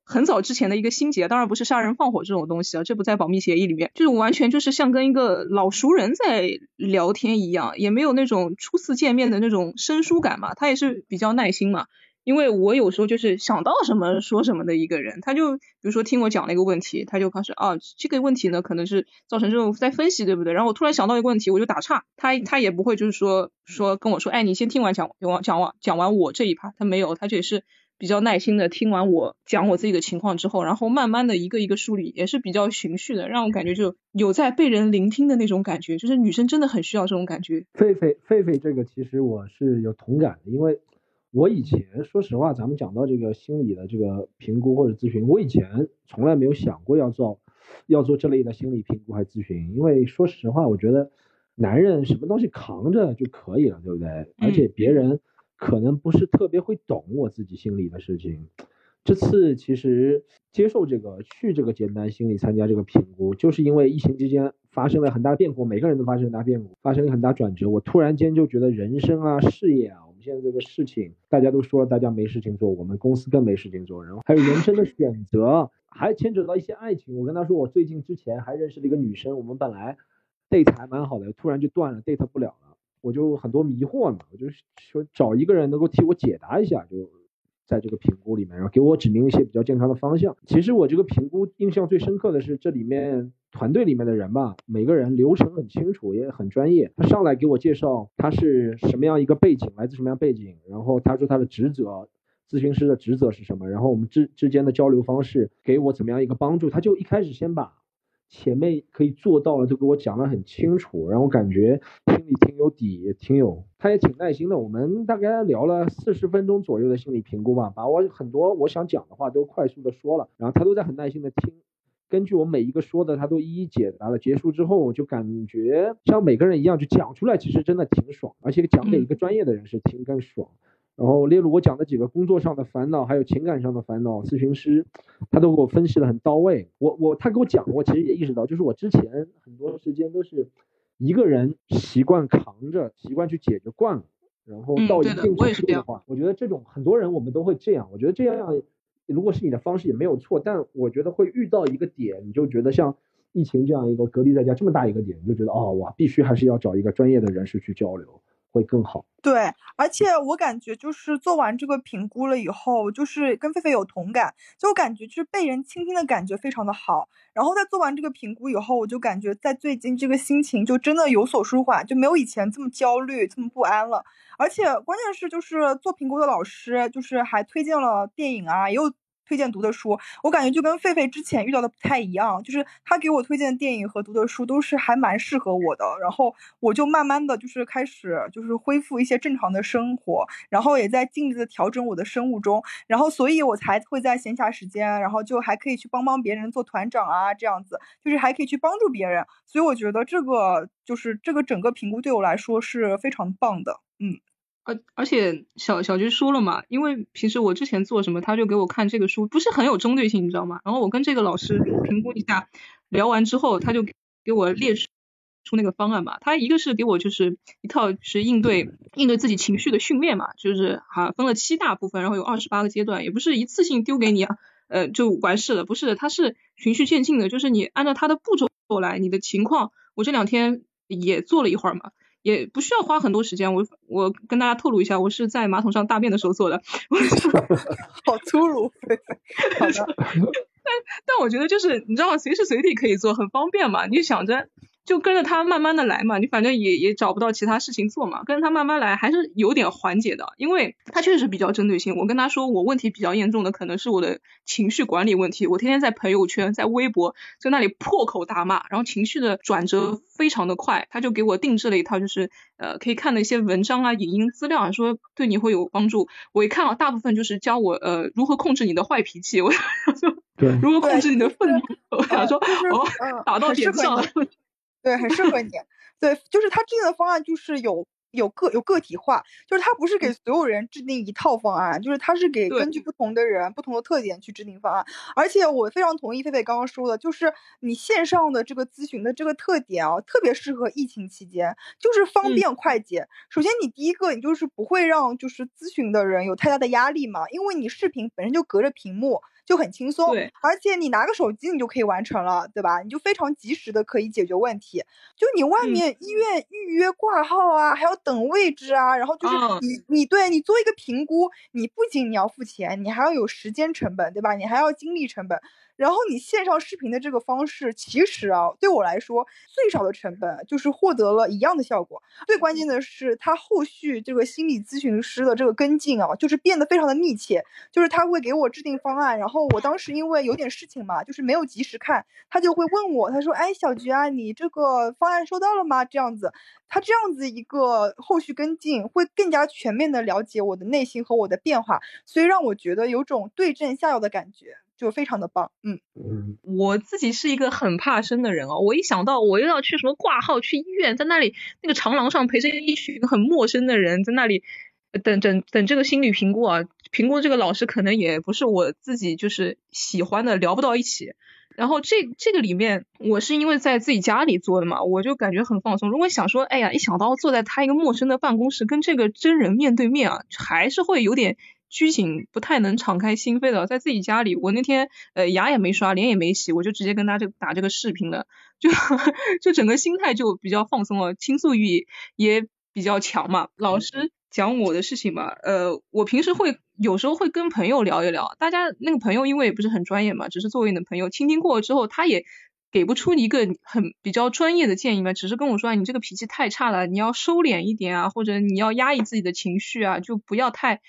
D: 很早之前的一个心结，当然不是杀人放火这种东西啊，这不在保密协议里面，就是完全就是像跟一个老熟人在聊天一样，也没有那种初次见面的那种生疏感嘛，他也是比较耐心嘛。因为我有时候就是想到什么说什么的一个人，他就比如说听我讲了一个问题，他就开始啊这个问题呢可能是造成这种在分析对不对？然后我突然想到一个问题，我就打岔，他他也不会就是说说跟我说，哎你先听完讲完讲完讲完我这一趴，他没有，他这也是比较耐心的听完我讲我自己的情况之后，然后慢慢的一个一个梳理，也是比较循序的，让我感觉就有在被人聆听的那种感觉，就是女生真的很需要这种感觉。
C: 狒狒狒狒这个其实我是有同感的，因为我以前说实话，咱们讲到这个心理的这个评估或者咨询，我以前从来没有想过要做要做这类的心理评估还咨询，因为说实话，我觉得男人什么东西扛着就可以了，对不对？而且别人可能不是特别会懂我自己心里的事情。这次其实接受这个去这个简单心理参加这个评估，就是因为疫情期间发生了很大变故，每个人都发生很大变故，发生了很大转折。我突然间就觉得人生啊、事业啊，现在这个事情，大家都说了大家没事情做，我们公司更没事情做，然后还有人生的选择，还牵扯到一些爱情。我跟他说，我最近之前还认识了一个女生，我们本来 date 还蛮好的，突然就断了，date 不了了，我就很多迷惑嘛，我就说找一个人能够替我解答一下，就。在这个评估里面，然后给我指明一些比较健康的方向。其实我这个评估印象最深刻的是这里面团队里面的人吧，每个人流程很清楚，也很专业。他上来给我介绍他是什么样一个背景，来自什么样背景，然后他说他的职责，咨询师的职责是什么，然后我们之之间的交流方式给我怎么样一个帮助。他就一开始先把前面可以做到了就给我讲得很清楚，让我感觉心里挺有底，挺有，他也挺耐心的。我们大概聊了四十分钟左右的心理评估吧，把我很多我想讲的话都快速的说了，然后他都在很耐心的听，根据我每一个说的，他都一一解答了。结束之后，我就感觉像每个人一样，就讲出来，其实真的挺爽，而且讲给一个专业的人是挺更爽。然后，例如我讲的几个工作上的烦恼，还有情感上的烦恼，咨询师他都给我分析的很到位。我我他给我讲，我其实也意识到，就是我之前很多时间都是一个人习惯扛着，习惯去解决惯了。然后到一定程度的话，我觉得这种很多人我们都会这样。我觉得这样，如果是你的方式也没有错，但我觉得会遇到一个点，你就觉得像疫情这样一个隔离在家这么大一个点，你就觉得哦，哇，必须还是要找一个专业的人士去交流。会更好。
B: 对，而且我感觉就是做完这个评估了以后，就是跟狒狒有同感，就感觉就是被人倾听的感觉非常的好。然后在做完这个评估以后，我就感觉在最近这个心情就真的有所舒缓，就没有以前这么焦虑、这么不安了。而且关键是就是做评估的老师就是还推荐了电影啊，也有。推荐读的书，我感觉就跟狒狒之前遇到的不太一样，就是他给我推荐的电影和读的书都是还蛮适合我的，然后我就慢慢的就是开始就是恢复一些正常的生活，然后也在尽力的调整我的生物钟，然后所以我才会在闲暇时间，然后就还可以去帮帮别人做团长啊，这样子就是还可以去帮助别人，所以我觉得这个就是这个整个评估对我来说是非常棒的，嗯。
D: 而而且小小菊说了嘛，因为平时我之前做什么，他就给我看这个书，不是很有针对性，你知道吗？然后我跟这个老师评估一下，聊完之后，他就给我列出出那个方案嘛。他一个是给我就是一套是应对应对自己情绪的训练嘛，就是哈分了七大部分，然后有二十八个阶段，也不是一次性丢给你啊，呃就完事了，不是的，他是循序渐进的，就是你按照他的步骤过来，你的情况，我这两天也做了一会儿嘛。也不需要花很多时间，我我跟大家透露一下，我是在马桶上大便的时候做的，(laughs)
B: 好粗鲁，(laughs) 好的，
D: 但但我觉得就是你知道随时随地可以做，很方便嘛，你想着。就跟着他慢慢的来嘛，你反正也也找不到其他事情做嘛，跟着他慢慢来还是有点缓解的，因为他确实比较针对性。我跟他说我问题比较严重的可能是我的情绪管理问题，我天天在朋友圈、在微博在那里破口大骂，然后情绪的转折非常的快，他就给我定制了一套就是呃可以看的一些文章啊、影音资料啊，说对你会有帮助。我一看啊，大部分就是教我呃如何控制你的坏脾气，我说如何控制你的愤怒，我想说哦打到点上了。
B: 对，很适合你。对，就是他制定的方案就是有有个有个体化，就是他不是给所有人制定一套方案，就是他是给根据不同的人、不同的特点去制定方案。而且我非常同意菲菲刚刚说的，就是你线上的这个咨询的这个特点啊，特别适合疫情期间，就是方便快捷。首先，你第一个，你就是不会让就是咨询的人有太大的压力嘛，因为你视频本身就隔着屏幕。就很轻松，
D: 对，
B: 而且你拿个手机你就可以完成了，对吧？你就非常及时的可以解决问题。就你外面医院预约挂号啊，还要等位置啊，然后就是你你对你做一个评估，你不仅你要付钱，你还要有时间成本，对吧？你还要精力成本。然后你线上视频的这个方式，其实啊，对我来说最少的成本就是获得了一样的效果。最关键的是，他后续这个心理咨询师的这个跟进啊，就是变得非常的密切。就是他会给我制定方案，然后我当时因为有点事情嘛，就是没有及时看，他就会问我，他说：“哎，小菊啊，你这个方案收到了吗？”这样子，他这样子一个后续跟进，会更加全面的了解我的内心和我的变化，所以让我觉得有种对症下药的感觉。就非常的棒，嗯
C: 嗯，
D: 我自己是一个很怕生的人哦，我一想到我又要去什么挂号去医院，在那里那个长廊上陪着一群很陌生的人，在那里等等等这个心理评估啊，评估这个老师可能也不是我自己就是喜欢的，聊不到一起。然后这这个里面，我是因为在自己家里做的嘛，我就感觉很放松。如果想说，哎呀，一想到坐在他一个陌生的办公室，跟这个真人面对面啊，还是会有点。拘谨，不太能敞开心扉的，在自己家里，我那天呃牙也没刷，脸也没洗，我就直接跟他就打这个视频了，就 (laughs) 就整个心态就比较放松了，倾诉欲也比较强嘛。老师讲我的事情嘛，呃，我平时会有时候会跟朋友聊一聊，大家那个朋友因为也不是很专业嘛，只是作为你的朋友，倾听过之后，他也给不出一个很比较专业的建议嘛，只是跟我说，你这个脾气太差了，你要收敛一点啊，或者你要压抑自己的情绪啊，就不要太。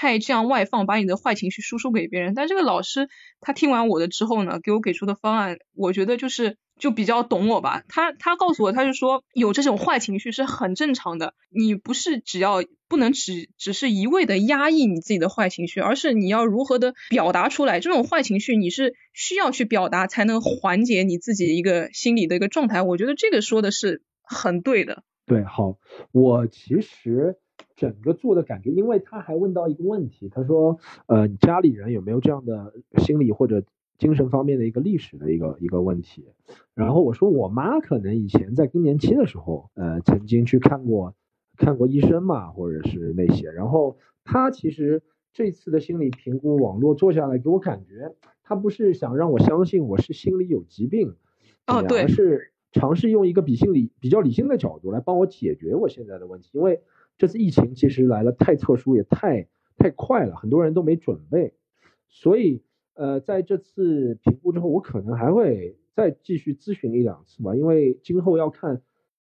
D: 太这样外放，把你的坏情绪输出给别人。但这个老师他听完我的之后呢，给我给出的方案，我觉得就是就比较懂我吧。他他告诉我，他就说有这种坏情绪是很正常的，你不是只要不能只只是一味的压抑你自己的坏情绪，而是你要如何的表达出来。这种坏情绪你是需要去表达，才能缓解你自己一个心理的一个状态。我觉得这个说的是很对的。
C: 对，好，我其实整个做的感觉，因为他还问到一个问题，他说，呃，你家里人有没有这样的心理或者精神方面的一个历史的一个一个问题？然后我说，我妈可能以前在更年期的时候，呃，曾经去看过看过医生嘛，或者是那些，然后她其实这次的心理评估网络做下来，给我感觉，她不是想让我相信我是心理有疾病，
D: 哦，对，
C: 而是。尝试用一个比心理比较理性的角度来帮我解决我现在的问题，因为这次疫情其实来了太特殊也太太快了，很多人都没准备，所以呃在这次评估之后，我可能还会再继续咨询一两次吧，因为今后要看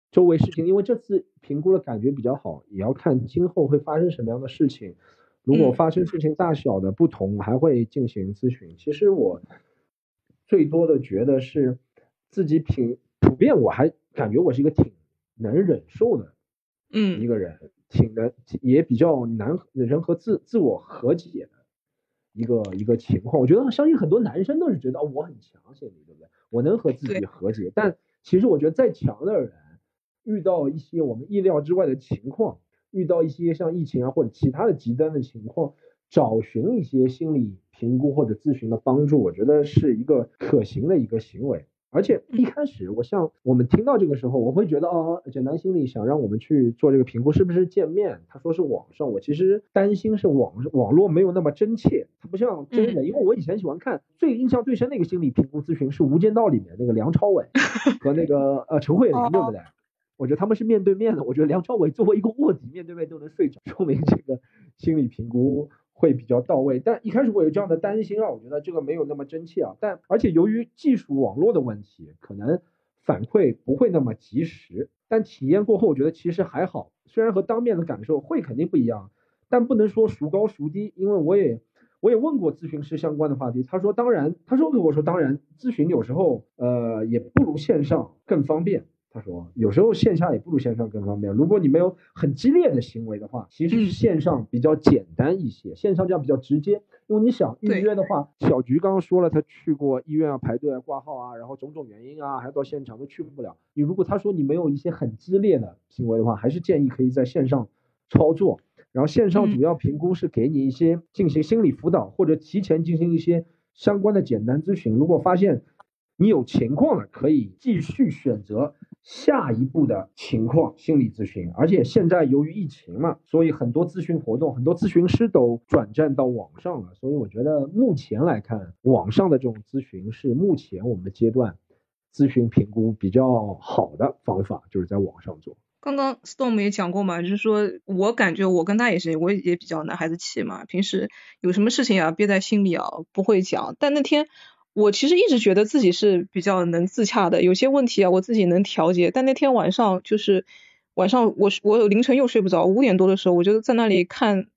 C: 周围事情，因为这次评估的感觉比较好，也要看今后会发生什么样的事情，如果发生事情大小的不同，还会进行咨询。其实我最多的觉得是自己挺。普遍我还感觉我是一个挺能忍受的，
D: 嗯，
C: 一个人，挺的也比较难人和自自我和解的一个一个情况。我觉得相信很多男生都是觉得我很强心理，对不对？我能和自己和解。但其实我觉得再强的人，遇到一些我们意料之外的情况，遇到一些像疫情啊或者其他的极端的情况，找寻一些心理评估或者咨询的帮助，我觉得是一个可行的一个行为。而且一开始，我像我们听到这个时候，我会觉得哦，简单心理想让我们去做这个评估，是不是见面？他说是网上，我其实担心是网网络没有那么真切，它不像真人。因为我以前喜欢看，最印象最深的一个心理评估咨询是《无间道》里面那个梁朝伟 (laughs) 和那个呃陈慧琳，对不对？我觉得他们是面对面的。我觉得梁朝伟作为一个卧底，面对面都能睡着，说明这个心理评估。会比较到位，但一开始我有这样的担心啊，我觉得这个没有那么真切啊。但而且由于技术网络的问题，可能反馈不会那么及时。但体验过后，我觉得其实还好，虽然和当面的感受会肯定不一样，但不能说孰高孰低。因为我也我也问过咨询师相关的话题，他说当然，他说跟我说当然，咨询有时候呃也不如线上更方便。他说：“有时候线下也不如线上更方便。如果你没有很激烈的行为的话，其实是线上比较简单一些。线上这样比较直接，因为你想预约的话，小菊刚刚说了，他去过医院啊，排队啊，挂号啊，然后种种原因啊，还到现场都去不了。你如果他说你没有一些很激烈的行为的话，还是建议可以在线上操作。然后线上主要评估是给你一些进行心理辅导，或者提前进行一些相关的简单咨询。如果发现你有情况了，可以继续选择。”下一步的情况，心理咨询，而且现在由于疫情嘛，所以很多咨询活动，很多咨询师都转战到网上了。所以我觉得目前来看，网上的这种咨询是目前我们的阶段咨询评估比较好的方法，就是在网上做。
D: 刚刚 Storm 也讲过嘛，就是说我感觉我跟他也是，我也比较男孩子气嘛，平时有什么事情啊憋在心里啊不会讲，但那天。我其实一直觉得自己是比较能自洽的，有些问题啊，我自己能调节。但那天晚上就是晚上，我我凌晨又睡不着，五点多的时候，我就在那里看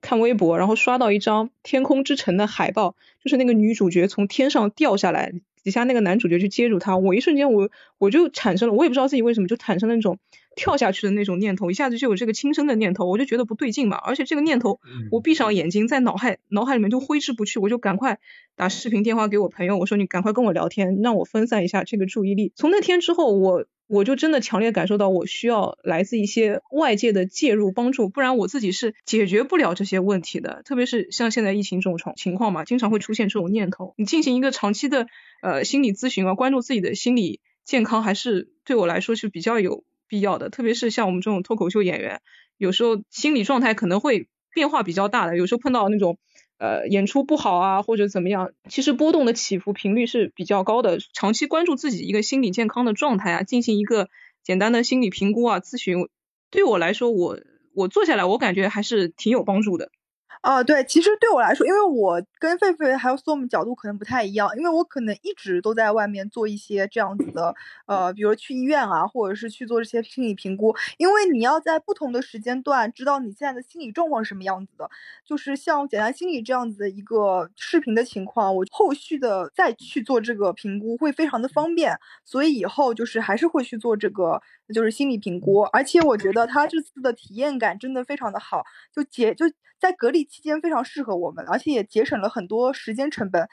D: 看微博，然后刷到一张《天空之城》的海报，就是那个女主角从天上掉下来，底下那个男主角去接住她。我一瞬间，我我就产生了，我也不知道自己为什么就产生那种。跳下去的那种念头，一下子就有这个轻生的念头，我就觉得不对劲嘛。而且这个念头，我闭上眼睛，在脑海脑海里面就挥之不去，我就赶快打视频电话给我朋友，我说你赶快跟我聊天，让我分散一下这个注意力。从那天之后，我我就真的强烈感受到，我需要来自一些外界的介入帮助，不然我自己是解决不了这些问题的。特别是像现在疫情这种情况嘛，经常会出现这种念头。你进行一个长期的呃心理咨询啊，关注自己的心理健康，还是对我来说是比较有。必要的，特别是像我们这种脱口秀演员，有时候心理状态可能会变化比较大的，有时候碰到那种呃演出不好啊或者怎么样，其实波动的起伏频率是比较高的。长期关注自己一个心理健康的状态啊，进行一个简单的心理评估啊咨询，对我来说，我我做下来我感觉还是挺有帮助的。
B: 啊，对，其实对我来说，因为我跟狒狒还有 Storm 角度可能不太一样，因为我可能一直都在外面做一些这样子的，呃，比如去医院啊，或者是去做这些心理评估，因为你要在不同的时间段知道你现在的心理状况是什么样子的。就是像简单心理这样子的一个视频的情况，我后续的再去做这个评估会非常的方便，所以以后就是还是会去做这个就是心理评估，而且我觉得他这次的体验感真的非常的好，就节就。在隔离期间非常适合我们，而且也节省了很多时间成本。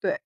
B: 对，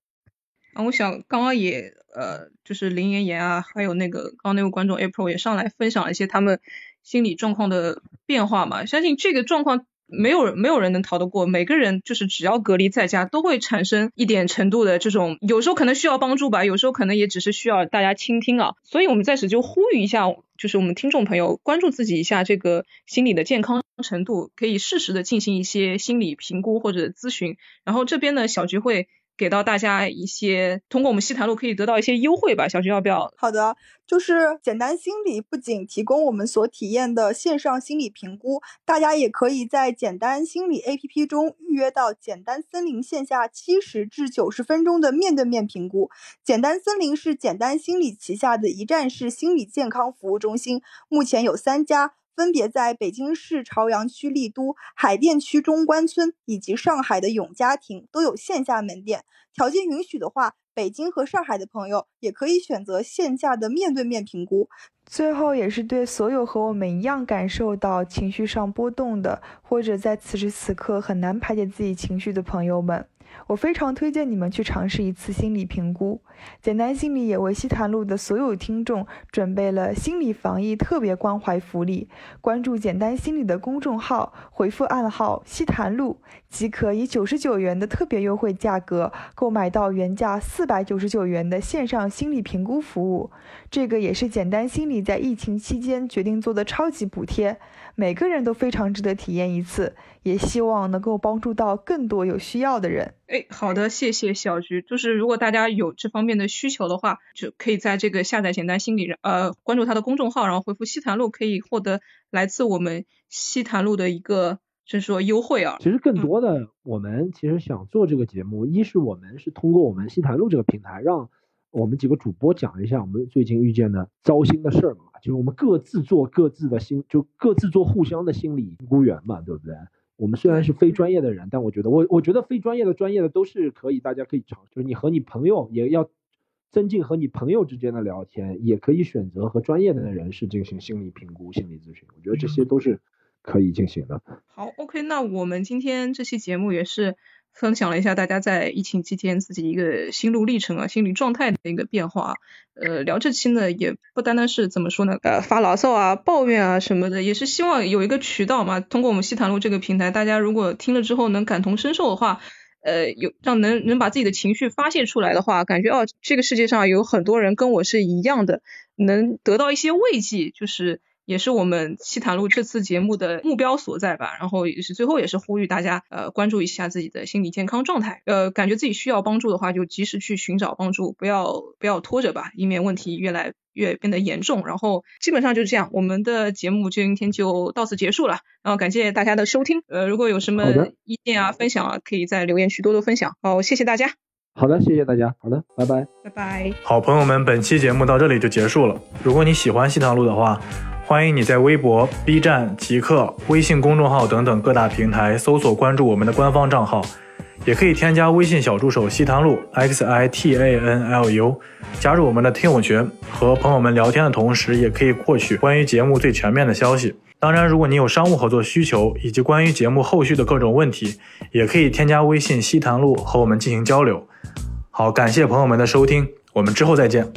D: 啊，我想刚刚也呃，就是林妍妍啊，还有那个刚刚那位观众 April 也上来分享了一些他们心理状况的变化嘛。相信这个状况没有没有人能逃得过，每个人就是只要隔离在家，都会产生一点程度的这种，有时候可能需要帮助吧，有时候可能也只是需要大家倾听啊。所以我们在此就呼吁一下。就是我们听众朋友关注自己一下这个心理的健康程度，可以适时的进行一些心理评估或者咨询。然后这边呢，小菊会给到大家一些通过我们西谈路可以得到一些优惠吧。小徐要不要？
B: 好的，就是简单心理不仅提供我们所体验的线上心理评估，大家也可以在简单心理 APP 中预约到简单森林线下七十至九十分钟的面对面评估。简单森林是简单心理旗下的一站式心理健康服务中心，目前有三家。分别在北京市朝阳区丽都、海淀区中关村以及上海的永嘉庭都有线下门店。条件允许的话，北京和上海的朋友也可以选择线下的面对面评估。
I: 最后，也是对所有和我们一样感受到情绪上波动的，或者在此时此刻很难排解自己情绪的朋友们。我非常推荐你们去尝试一次心理评估。简单心理也为西坛路的所有听众准备了心理防疫特别关怀福利。关注简单心理的公众号，回复暗号“西坛路”，即可以九十九元的特别优惠价格购买到原价四百九十九元的线上心理评估服务。这个也是简单心理在疫情期间决定做的超级补贴。每个人都非常值得体验一次，也希望能够帮助到更多有需要的人。
D: 哎，好的，谢谢小菊。就是如果大家有这方面的需求的话，就可以在这个下载简单心理，呃，关注他的公众号，然后回复西坛路，可以获得来自我们西坛路的一个就是说优惠啊。
C: 其实更多的，我们其实想做这个节目，一是我们是通过我们西坛路这个平台让。我们几个主播讲一下我们最近遇见的糟心的事儿嘛，就是我们各自做各自的心，就各自做互相的心理评估员嘛，对不对？我们虽然是非专业的人，但我觉得我我觉得非专业的、专业的都是可以，大家可以尝，就是你和你朋友也要增进和你朋友之间的聊天，也可以选择和专业的人士进行心理评估、心理咨询，我觉得这些都是可以进行的。
D: 好，OK，那我们今天这期节目也是。分享了一下大家在疫情期间自己一个心路历程啊，心理状态的一个变化。呃，聊这期呢，也不单单是怎么说呢，呃，发牢骚啊、抱怨啊什么的，也是希望有一个渠道嘛，通过我们西谈路这个平台，大家如果听了之后能感同身受的话，呃，有让能能把自己的情绪发泄出来的话，感觉哦，这个世界上有很多人跟我是一样的，能得到一些慰藉，就是。也是我们西谈路这次节目的目标所在吧，然后也是最后也是呼吁大家呃关注一下自己的心理健康状态，呃感觉自己需要帮助的话就及时去寻找帮助，不要不要拖着吧，以免问题越来越变得严重。然后基本上就是这样，我们的节目今天就到此结束了，然后感谢大家的收听，呃如果有什么意见啊分享啊，可以在留言区多多分享。好，谢谢大家。
C: 好的，谢谢大家。好的，拜拜。
D: 拜拜。
E: 好朋友们，本期节目到这里就结束了。如果你喜欢西塘路的话。欢迎你在微博、B 站、极客、微信公众号等等各大平台搜索关注我们的官方账号，也可以添加微信小助手西塘路 x i t a n l u，加入我们的听友群，和朋友们聊天的同时，也可以获取关于节目最全面的消息。当然，如果你有商务合作需求以及关于节目后续的各种问题，也可以添加微信西塘路和我们进行交流。好，感谢朋友们的收听，我们之后再见。